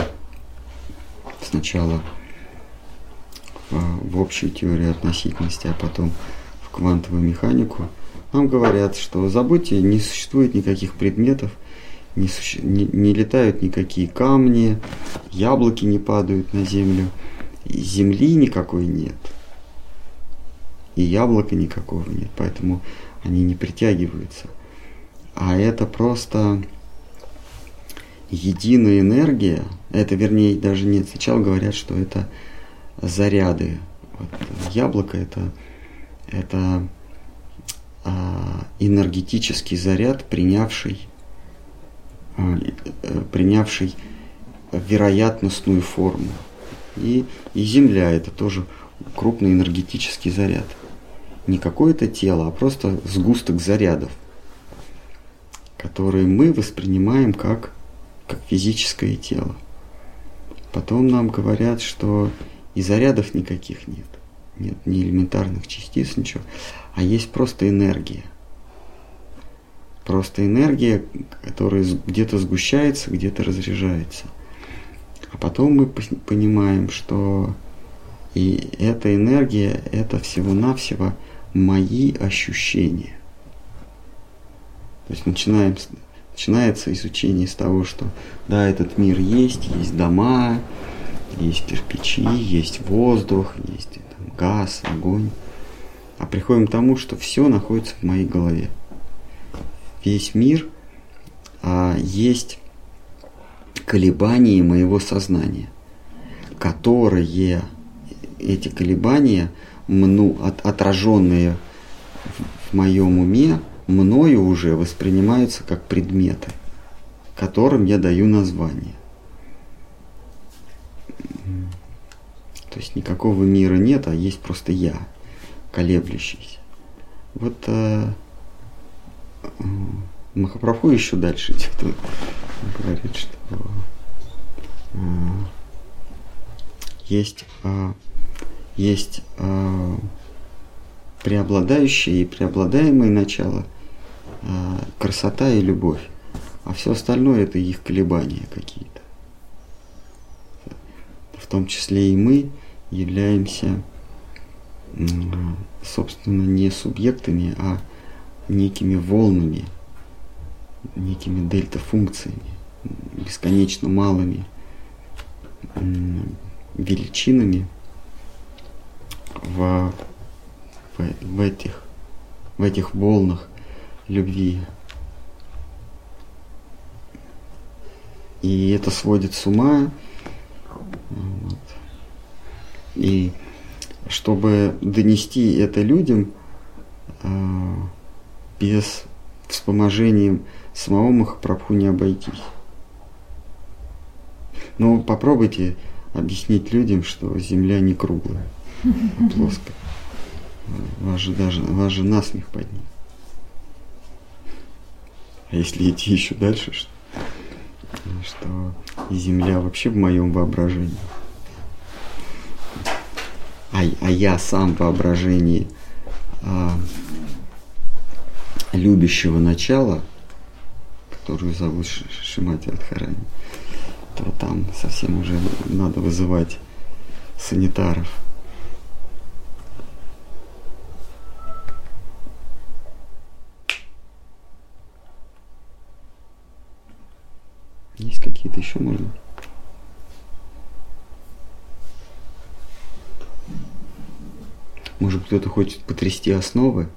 сначала в, в общую теорию относительности, а потом в квантовую механику, нам говорят, что забудьте, не существует никаких предметов, не, суще... не, не летают никакие камни, яблоки не падают на землю, земли никакой нет, и яблока никакого нет, поэтому они не притягиваются. А это просто единая энергия, это вернее даже нет, сначала говорят, что это заряды. Вот, яблоко это, это а, энергетический заряд, принявший, а, э, принявший вероятностную форму. И, и Земля это тоже крупный энергетический заряд. Не какое-то тело, а просто сгусток зарядов, которые мы воспринимаем как, как физическое тело. Потом нам говорят, что и зарядов никаких нет. Нет ни элементарных частиц, ничего. А есть просто энергия. Просто энергия, которая где-то сгущается, где-то разряжается. А потом мы понимаем, что и эта энергия – это всего-навсего мои ощущения. То есть начинаем, начинается изучение с того, что да, этот мир есть, есть дома, есть кирпичи, есть воздух, есть там, газ, огонь. А приходим к тому, что все находится в моей голове. Весь мир а, есть колебания моего сознания, которые эти колебания, мну, от, отраженные в, в моем уме, мною уже воспринимаются как предметы, которым я даю название. То есть никакого мира нет, а есть просто я, колеблющийся. Вот э, Махапрабху еще дальше идет. Говорит, что э, есть, э, есть э, преобладающее и преобладаемое начало, красота и любовь. А все остальное это их колебания какие-то. В том числе и мы являемся, собственно, не субъектами, а некими волнами, некими дельта-функциями, бесконечно малыми величинами в, в, в, этих, в этих волнах любви. И это сводит с ума, вот. И чтобы донести это людям э, без вспоможением самого Махапрабху не обойтись. Но попробуйте объяснить людям, что Земля не круглая, а плоская. Вас же даже, вас же насмех поднимет. Если идти еще дальше, что, что Земля вообще в моем воображении а, а я сам воображение а, любящего начала, которую зовут Шимати Адхарани, то там совсем уже надо вызывать санитаров. Есть какие-то еще, быть? Может, кто-то хочет потрясти основы?